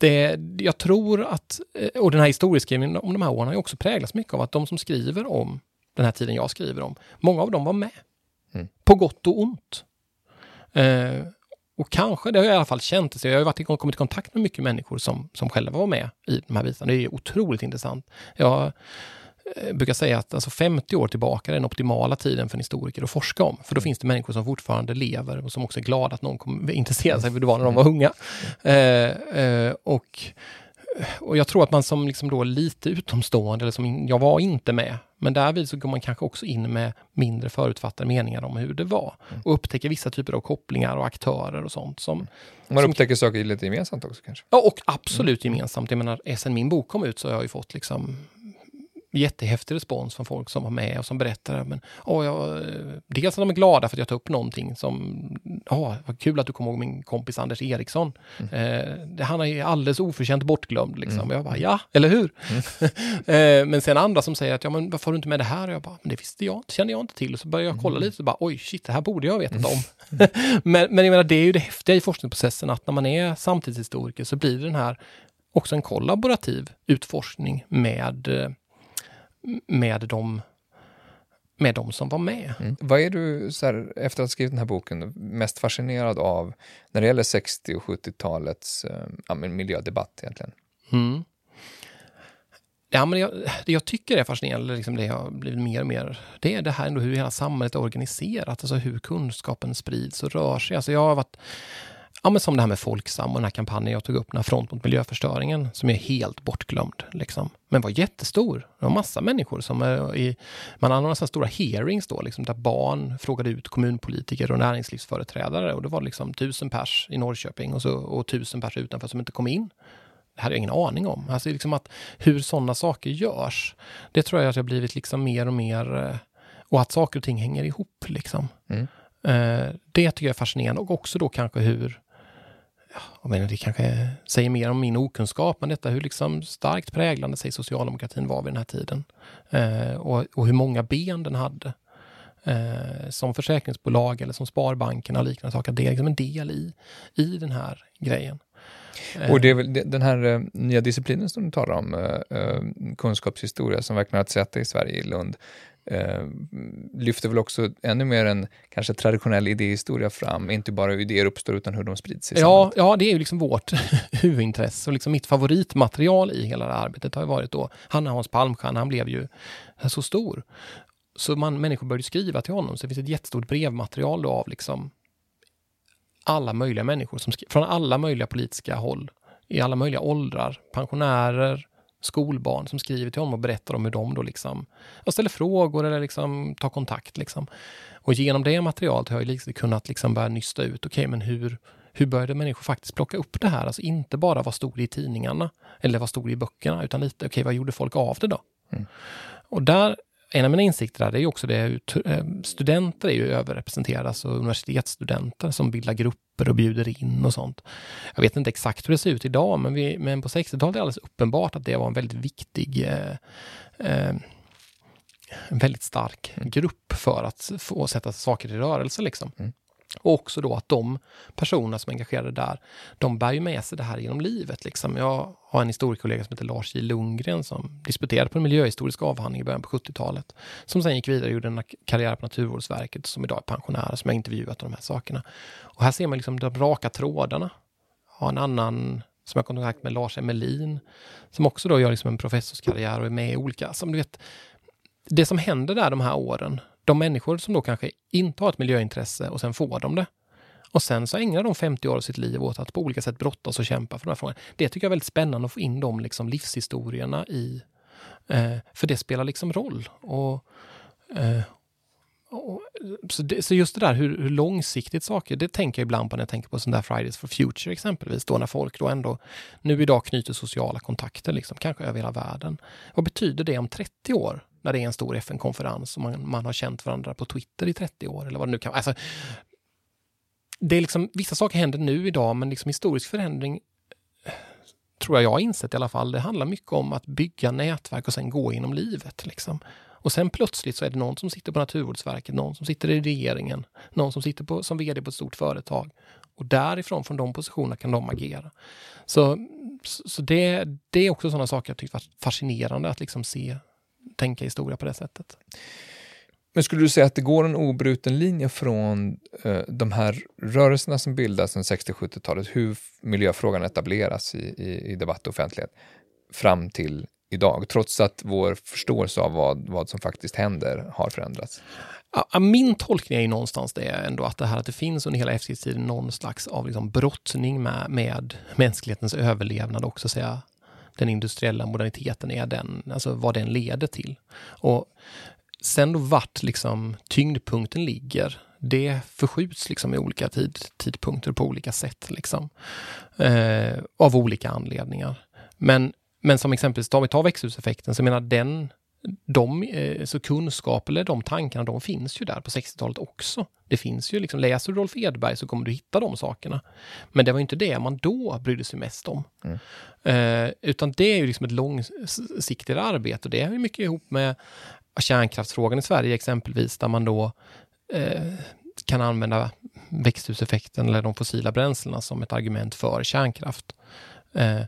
det, jag tror att, eh, och den här historieskrivningen om de här åren har ju också präglats mycket av att de som skriver om den här tiden jag skriver om, många av dem var med. Mm. På gott och ont. Eh, och kanske, det har jag i alla fall känt, så jag har varit, kommit i kontakt med mycket människor som, som själva var med i de här bitarna. Det är otroligt intressant. Jag brukar säga att alltså 50 år tillbaka är den optimala tiden för en historiker att forska om. För då mm. finns det människor som fortfarande lever och som också är glada att någon kommer (laughs) intressera sig för det var när de var unga. Mm. Eh, eh, och och jag tror att man som liksom då lite utomstående, eller som jag var inte med, men därvid så går man kanske också in med mindre förutfattade meningar om hur det var. Mm. Och upptäcker vissa typer av kopplingar och aktörer och sånt. Som, man upptäcker som, saker lite gemensamt också kanske? Ja, och absolut mm. gemensamt. Jag menar, sen min bok kom ut så har jag ju fått liksom jättehäftig respons från folk som var med och som berättar. Men, oh, jag, dels att de är glada för att jag tar upp någonting som, oh, vad kul att du kommer ihåg min kompis Anders Eriksson. Mm. Eh, han är alldeles oförtjänt bortglömd. Liksom. Mm. Jag bara, ja, eller hur? Mm. (laughs) eh, men sen andra som säger att, ja men varför har du inte med det här? Och jag bara, men det visste jag inte, kände jag inte till. Och så börjar jag kolla mm. lite och bara, oj, shit, det här borde jag ha vetat om. (laughs) Mm. (laughs) men, men jag menar, det är ju det häftiga i forskningsprocessen, att när man är samtidshistoriker så blir det den här också en kollaborativ utforskning med eh, med de, med de som var med. Mm. Vad är du, så här, efter att ha skrivit den här boken, mest fascinerad av när det gäller 60 och 70-talets eh, ja, miljödebatt egentligen? Mm. Ja, men jag, det jag tycker är fascinerande, liksom det har blivit mer och mer, det är det här ändå hur hela samhället är organiserat, alltså hur kunskapen sprids och rör sig. Alltså jag har varit Ja, men som det här med Folksam och den här kampanjen jag tog upp, den här Front mot miljöförstöringen, som är helt bortglömd. Liksom. Men var jättestor. Det var massa människor som är i... Man anordnade så stora hearings då, liksom, där barn frågade ut kommunpolitiker och näringslivsföreträdare. Och det var liksom tusen pers i Norrköping och, så, och tusen pers utanför som inte kom in. Det hade jag ingen aning om. Alltså liksom att hur sådana saker görs, det tror jag att jag blivit liksom mer och mer... Eh, och att saker och ting hänger ihop. Liksom. Mm. Eh, det tycker jag är fascinerande och också då kanske hur jag menar, det kanske säger mer om min okunskap, men detta hur liksom starkt präglande sig socialdemokratin var vid den här tiden. Eh, och, och, hur många ben den hade. Eh, som försäkringsbolag eller som Sparbankerna och liknande saker. Det är liksom en del i, i den här grejen. Och det är väl den här uh, nya disciplinen som du talar om, kunskapshistoria, som verkligen har ett sätt i Sverige, i Lund, eh, lyfter väl också ännu mer en kanske traditionell idéhistoria fram, inte bara hur idéer uppstår utan hur de sprids i ja, Ja, det är ju liksom vårt (laughs) huvudintresse. Och liksom mitt favoritmaterial i hela det här arbetet har ju varit då, han Hans Palmstierna, han blev ju så stor. Så man, människor började skriva till honom, så det finns ett jättestort brevmaterial då av liksom alla möjliga människor som från alla möjliga politiska håll, i alla möjliga åldrar, pensionärer, skolbarn som skriver till honom och berättar om hur de då liksom och ställer frågor eller liksom tar kontakt. Liksom. Och genom det materialet har jag liksom kunnat liksom börja nysta ut, okej, okay, men hur, hur började människor faktiskt plocka upp det här? Alltså inte bara vad stod det i tidningarna eller vad stod det i böckerna, utan lite, okej, okay, vad gjorde folk av det då? Mm. Och där en av mina insikter där, är också det, eh, studenter är ju överrepresenterade, alltså universitetsstudenter som bildar grupper och bjuder in och sånt. Jag vet inte exakt hur det ser ut idag, men, vi, men på 60-talet är det alldeles uppenbart att det var en väldigt viktig eh, eh, en väldigt stark grupp för att få sätta saker i rörelse. Liksom. Mm. Och också då att de personerna som är engagerade där, de bär ju med sig det här genom livet. Liksom. Jag har en historikerkollega som heter Lars J Lundgren som disputerade på en miljöhistorisk avhandling i början på 70-talet. Som sen gick vidare och gjorde en karriär på Naturvårdsverket, som idag är pensionär, som jag intervjuat om de här sakerna. Och här ser man liksom de raka trådarna. Jag har en annan som jag har kontakt med, Lars Emelin, som också då gör liksom en professorskarriär och är med i olika, som du vet, det som händer där de här åren, de människor som då kanske inte har ett miljöintresse och sen får de det. Och sen så ägnar de 50 år av sitt liv åt att på olika sätt brottas och kämpa för de här frågorna. Det tycker jag är väldigt spännande att få in de liksom livshistorierna i. Eh, för det spelar liksom roll. Och, eh, och så, det, så, just det där hur, hur, långsiktigt saker, det tänker jag ibland på när jag tänker på sån där Fridays for Future exempelvis, då när folk då ändå nu idag knyter sociala kontakter, liksom, kanske över hela världen. Vad betyder det om 30 år? När det är en stor FN-konferens och man, man har känt varandra på Twitter i 30 år eller vad det nu kan vara. Alltså, det är liksom, vissa saker händer nu idag, men liksom historisk förändring eh, tror jag jag har insett i alla fall. Det handlar mycket om att bygga nätverk och sen gå inom livet. Liksom. Och sen plötsligt så är det någon som sitter på Naturvårdsverket, någon som sitter i regeringen, någon som sitter på, som vd på ett stort företag. Och därifrån, från de positionerna, kan de agera. Så, så det, det är också sådana saker jag tycker varit fascinerande att liksom se tänka historia på det sättet. Men skulle du säga att det går en obruten linje från uh, de här rörelserna som bildas sedan 60-70-talet, hur miljöfrågan etableras i, i, i debatt och offentlighet, fram till idag, trots att vår förståelse av vad, vad som faktiskt händer har förändrats? Ja, min tolkning är ju någonstans det ändå att det här att det finns under hela efterkrigstiden någon slags av liksom brottning med, med mänsklighetens överlevnad också, säga den industriella moderniteten är den, alltså vad den leder till. Och sen då vart liksom tyngdpunkten ligger, det förskjuts liksom i olika tid, tidpunkter på olika sätt. Liksom. Eh, av olika anledningar. Men, men som exempelvis, om vi tar växthuseffekten, så menar den de, eh, så kunskap eller de tankarna, de finns ju där på 60-talet också. Det finns ju liksom, läser du Rolf Edberg så kommer du hitta de sakerna. Men det var inte det man då brydde sig mest om. Mm. Eh, utan det är ju liksom ett långsiktigare arbete och det ju mycket ihop med kärnkraftsfrågan i Sverige exempelvis, där man då eh, kan använda växthuseffekten eller de fossila bränslena som ett argument för kärnkraft. Eh,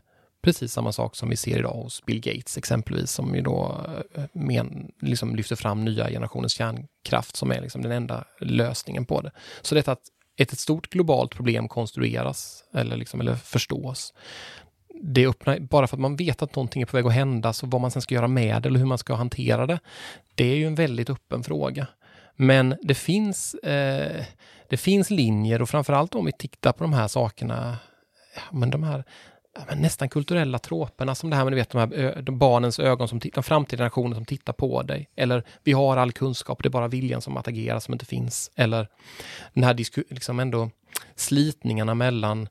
precis samma sak som vi ser idag hos Bill Gates exempelvis, som ju då eh, men, liksom lyfter fram nya generationens kärnkraft som är liksom den enda lösningen på det. Så detta att ett, stort globalt problem konstrueras eller, liksom, eller förstås, det öppnar, bara för att man vet att någonting är på väg att hända, så vad man sen ska göra med det eller hur man ska hantera det, det är ju en väldigt öppen fråga. Men det finns, eh, det finns linjer och framförallt om vi tittar på de här sakerna, men de här men nästan kulturella troperna som det här med du vet, de här de barnens ögon, som de framtida generationer som tittar på dig. Eller vi har all kunskap, det är bara viljan som att agera som inte finns. Eller den här liksom ändå slitningarna mellan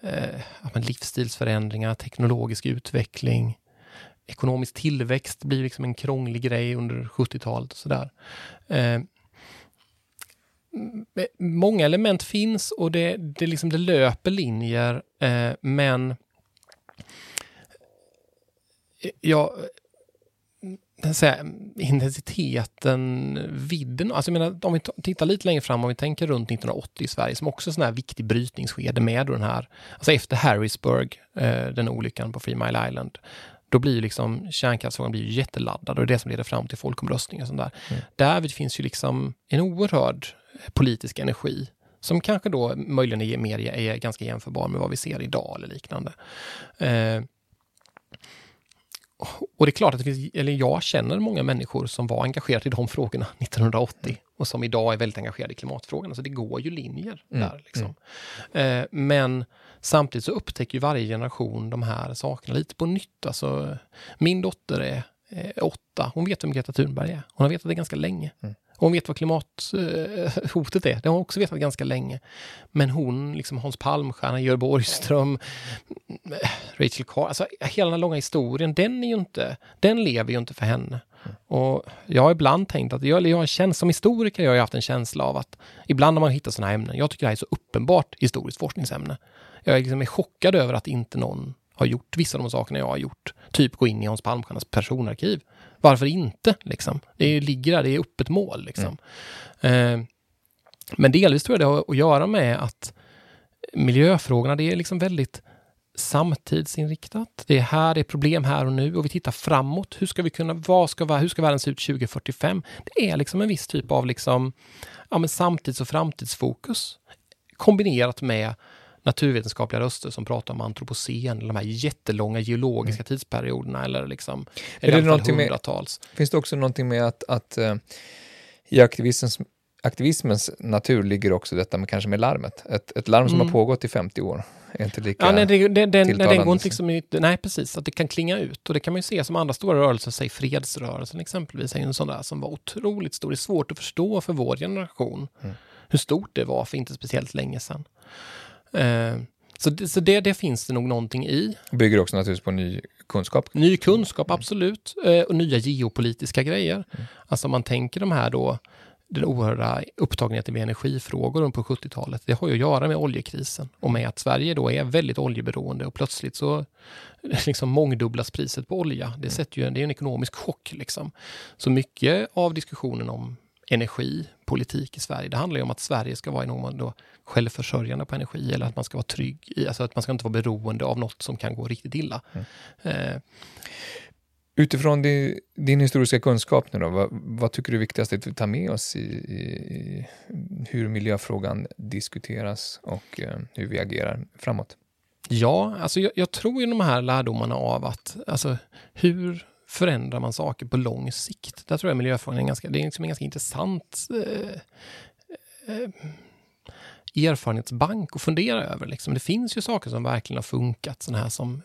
eh, livsstilsförändringar, teknologisk utveckling, ekonomisk tillväxt blir liksom en krånglig grej under 70-talet och sådär. Eh, många element finns och det, det, liksom, det löper linjer, eh, men ja, säga, intensiteten, vidden, alltså jag menar, om vi tittar lite längre fram, om vi tänker runt 1980 i Sverige, som också är sån här viktig brytningsskede med den här, alltså efter Harrisburg, eh, den olyckan på Three Mile Island, då blir liksom kärnkraftsfrågan blir jätteladdad och det är det som leder fram till folkomröstningar och sånt där. Mm. Därvid finns ju liksom en oerhörd politisk energi som kanske då möjligen är, mer, är ganska jämförbar med vad vi ser idag eller liknande. Eh, och det är klart att det finns, eller jag känner många människor som var engagerade i de frågorna (laughs) 1980 och som idag är väldigt engagerade i klimatfrågorna. Så det går ju linjer mm. där. Liksom. Mm. Eh, men samtidigt så upptäcker ju varje generation de här sakerna lite på nytt. Alltså, min dotter är eh, åtta, hon vet vem Greta Thunberg är. Hon har vetat det ganska länge. Mm. Hon vet vad klimathotet är. Det har hon också vetat ganska länge. Men hon, liksom Hans Palmstierna, Georg Borgström, Rachel Carr, alltså hela den här långa historien, den är ju inte, den lever ju inte för henne. Och jag har ibland tänkt att, jag, jag känns, som historiker jag har jag haft en känsla av att ibland när man hittar sådana här ämnen, jag tycker det här är så uppenbart historiskt forskningsämne. Jag är liksom chockad över att inte någon har gjort vissa av de sakerna jag har gjort. Typ gå in i Hans Palmstiernas personarkiv varför inte? Liksom? Det ligger där, det är öppet mål. Liksom. Mm. Eh, men delvis tror jag det har att göra med att miljöfrågorna, det är liksom väldigt samtidsinriktat. Det är här, det är problem här och nu och vi tittar framåt. Hur ska vi kunna, vad ska, hur ska världen se ut 2045? Det är liksom en viss typ av liksom, ja, men samtids och framtidsfokus kombinerat med naturvetenskapliga röster som pratar om antropocen, eller de här jättelånga geologiska mm. tidsperioderna eller liksom, är det någonting hundratals. Med, finns det också någonting med att, att uh, i aktivismens, aktivismens natur ligger också detta med kanske med larmet? Ett, ett larm som mm. har pågått i 50 år är inte lika ja, nej, det, det, det, nej, den går inte liksom Nej, precis. Att det kan klinga ut. Och det kan man ju se som andra stora rörelser, säg fredsrörelsen exempelvis, är en sån där som var otroligt stor. Det är svårt att förstå för vår generation mm. hur stort det var för inte speciellt länge sedan. Eh, så, det, så det, det, finns det nog någonting i. Bygger också naturligtvis på ny kunskap. Ny kunskap, absolut. Eh, och nya geopolitiska grejer. Mm. Alltså man tänker de här då, den oerhörda upptagenheten med energifrågor på 70-talet. Det har ju att göra med oljekrisen och med att Sverige då är väldigt oljeberoende och plötsligt så (laughs) liksom mångdubblas priset på olja. Det, mm. sätter ju, det är en ekonomisk chock. Liksom. Så mycket av diskussionen om energipolitik i Sverige. Det handlar ju om att Sverige ska vara i någon mån självförsörjande på energi eller att man ska vara trygg i, alltså att man ska inte vara beroende av något som kan gå riktigt illa. Mm. Eh. Utifrån din, din, historiska kunskap nu då, vad, vad, tycker du är viktigast att vi tar med oss i, i hur miljöfrågan diskuteras och eh, hur vi agerar framåt? Ja, alltså jag, jag, tror ju de här lärdomarna av att, alltså hur förändrar man saker på lång sikt? Där tror jag miljöfrågan är ganska, det är liksom en ganska intressant eh, eh, erfarenhetsbank att fundera över. Liksom. Det finns ju saker som verkligen har funkat, sådana här som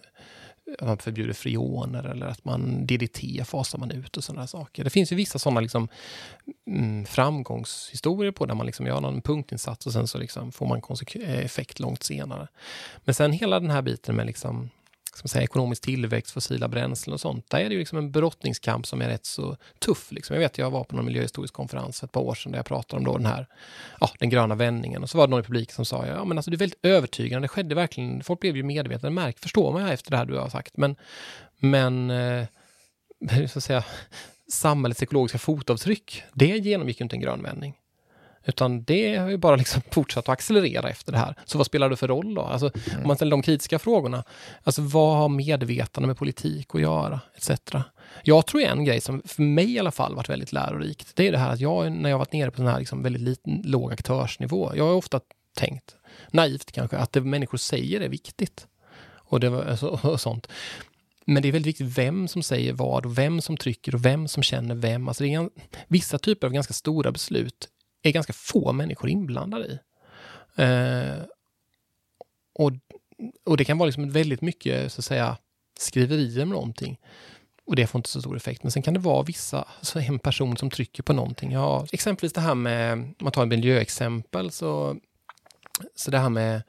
eh, att man förbjuder freoner eller att man DDT fasar man ut och sådana saker. Det finns ju vissa sådana liksom, mm, framgångshistorier på där man liksom gör någon punktinsats och sen så liksom får man effekt långt senare. Men sen hela den här biten med liksom ska säga, ekonomisk tillväxt, fossila bränslen och sånt. Där är det ju liksom en brottningskamp som är rätt så tuff. Liksom. Jag vet, jag var på någon miljöhistorisk konferens för ett par år sedan där jag pratade om då den här, ja, den gröna vändningen. Och så var det någon i publiken som sa, ja men alltså det är väldigt övertygande, det skedde verkligen, folk blev ju medvetna, märk, förstår man ju efter det här du har sagt. Men, men eh, (laughs) så att säga, samhällets ekologiska fotavtryck, det genomgick ju inte en grön vändning. Utan det har ju bara liksom (laughs) fortsatt att accelerera efter det här. Så vad spelar det för roll då? Alltså, mm. Om man ställer de kritiska frågorna. Alltså vad har medvetande med politik att göra? Etc. Jag tror en grej som för mig i alla fall varit väldigt lärorikt. Det är det här att jag, när jag varit nere på sån här liksom väldigt liten, låg aktörsnivå. Jag har ofta tänkt, naivt kanske, att det människor säger är viktigt. Och, det var, (laughs) och sånt. Men det är väldigt viktigt vem som säger vad och vem som trycker och vem som känner vem. Alltså det är vissa typer av ganska stora beslut är ganska få människor inblandade i. Eh, och, och det kan vara liksom väldigt mycket, så att säga, skriverier med någonting. Och det får inte så stor effekt. Men sen kan det vara vissa, alltså en person som trycker på någonting. Ja, exempelvis det här med, om man tar ett miljöexempel, så, så det här med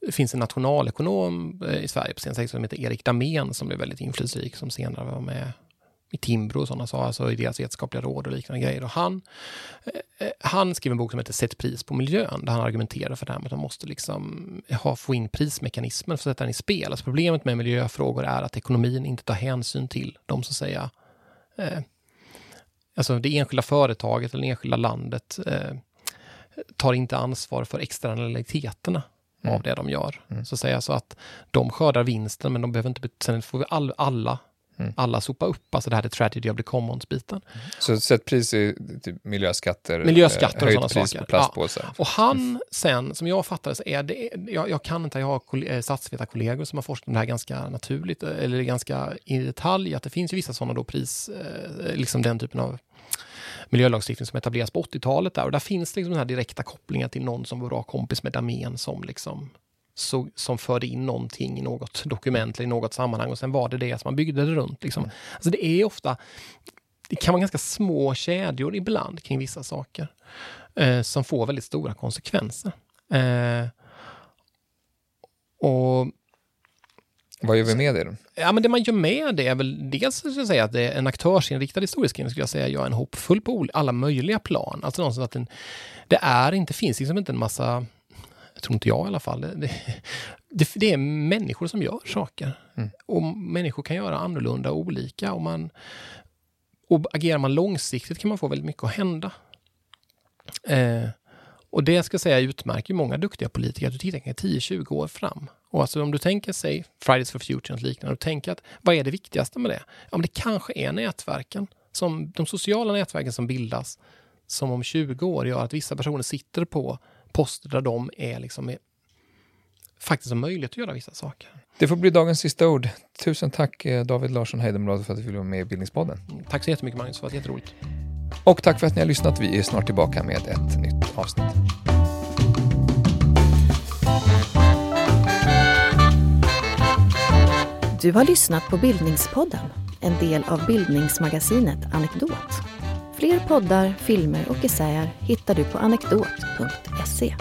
det finns en nationalekonom eh, i Sverige på senare som heter Erik Damén som blev väldigt inflytelserik som senare var med i Timbro och sådana saker, alltså i deras vetenskapliga råd och liknande grejer. Och han, eh, han skrev en bok som heter Sätt pris på miljön, där han argumenterar för det här med att man måste liksom ha, få in prismekanismen för att sätta den i spel. Alltså problemet med miljöfrågor är att ekonomin inte tar hänsyn till de så att säga, eh, alltså det enskilda företaget eller det enskilda landet eh, tar inte ansvar för externaliteterna mm. av det de gör. Mm. Så att säga så att de skördar vinsten men de behöver inte, sen får vi all, alla Mm. Alla sopar upp, alltså det här är tragedy of the commons-biten. Mm. Så sätt pris i typ miljöskatter, miljöskatter eh, och sådana saker. på plastpåsar. Ja. Och han sen, som jag fattar så är det, jag, jag kan inte, jag har eh, statsvetarkollegor som har forskat om det här ganska naturligt, eh, eller ganska i detalj, att det finns ju vissa sådana då pris, liksom den typen av miljölagstiftning som etableras på 80-talet där. Och där finns liksom den här direkta kopplingen till någon som var bra kompis med Damén som liksom så, som förde in någonting i något dokument eller i något sammanhang och sen var det det som man byggde det runt. Liksom. Mm. Alltså det är ofta, det kan vara ganska små kedjor ibland kring vissa saker eh, som får väldigt stora konsekvenser. Eh, och vad gör vi med det? Ja, men det man gör med det är väl dels att säga att det är en aktörsinriktad historieskrivning, skulle jag säga. Jag är en hoppfull på alla möjliga plan. Alltså någonstans att den, det är inte, finns liksom inte en massa tror inte jag i alla fall. Det, det, det är människor som gör saker. Mm. Och människor kan göra annorlunda och olika. Och, man, och agerar man långsiktigt kan man få väldigt mycket att hända. Eh, och det ska jag säga utmärker många duktiga politiker, att du tittar 10-20 år fram. Och alltså om du tänker sig Fridays for Future och liknande, och tänker att vad är det viktigaste med det? Ja, men det kanske är nätverken, som, de sociala nätverken som bildas, som om 20 år gör att vissa personer sitter på poster där de är liksom är, faktiskt har möjlighet att göra vissa saker. Det får bli dagens sista ord. Tusen tack eh, David Larsson Heidenblad för att du ville vara med i Bildningspodden. Tack så jättemycket Magnus, det var jätteroligt. Och tack för att ni har lyssnat. Vi är snart tillbaka med ett nytt avsnitt. Du har lyssnat på Bildningspodden, en del av bildningsmagasinet Anekdot. Fler poddar, filmer och essäer hittar du på anekdot.se.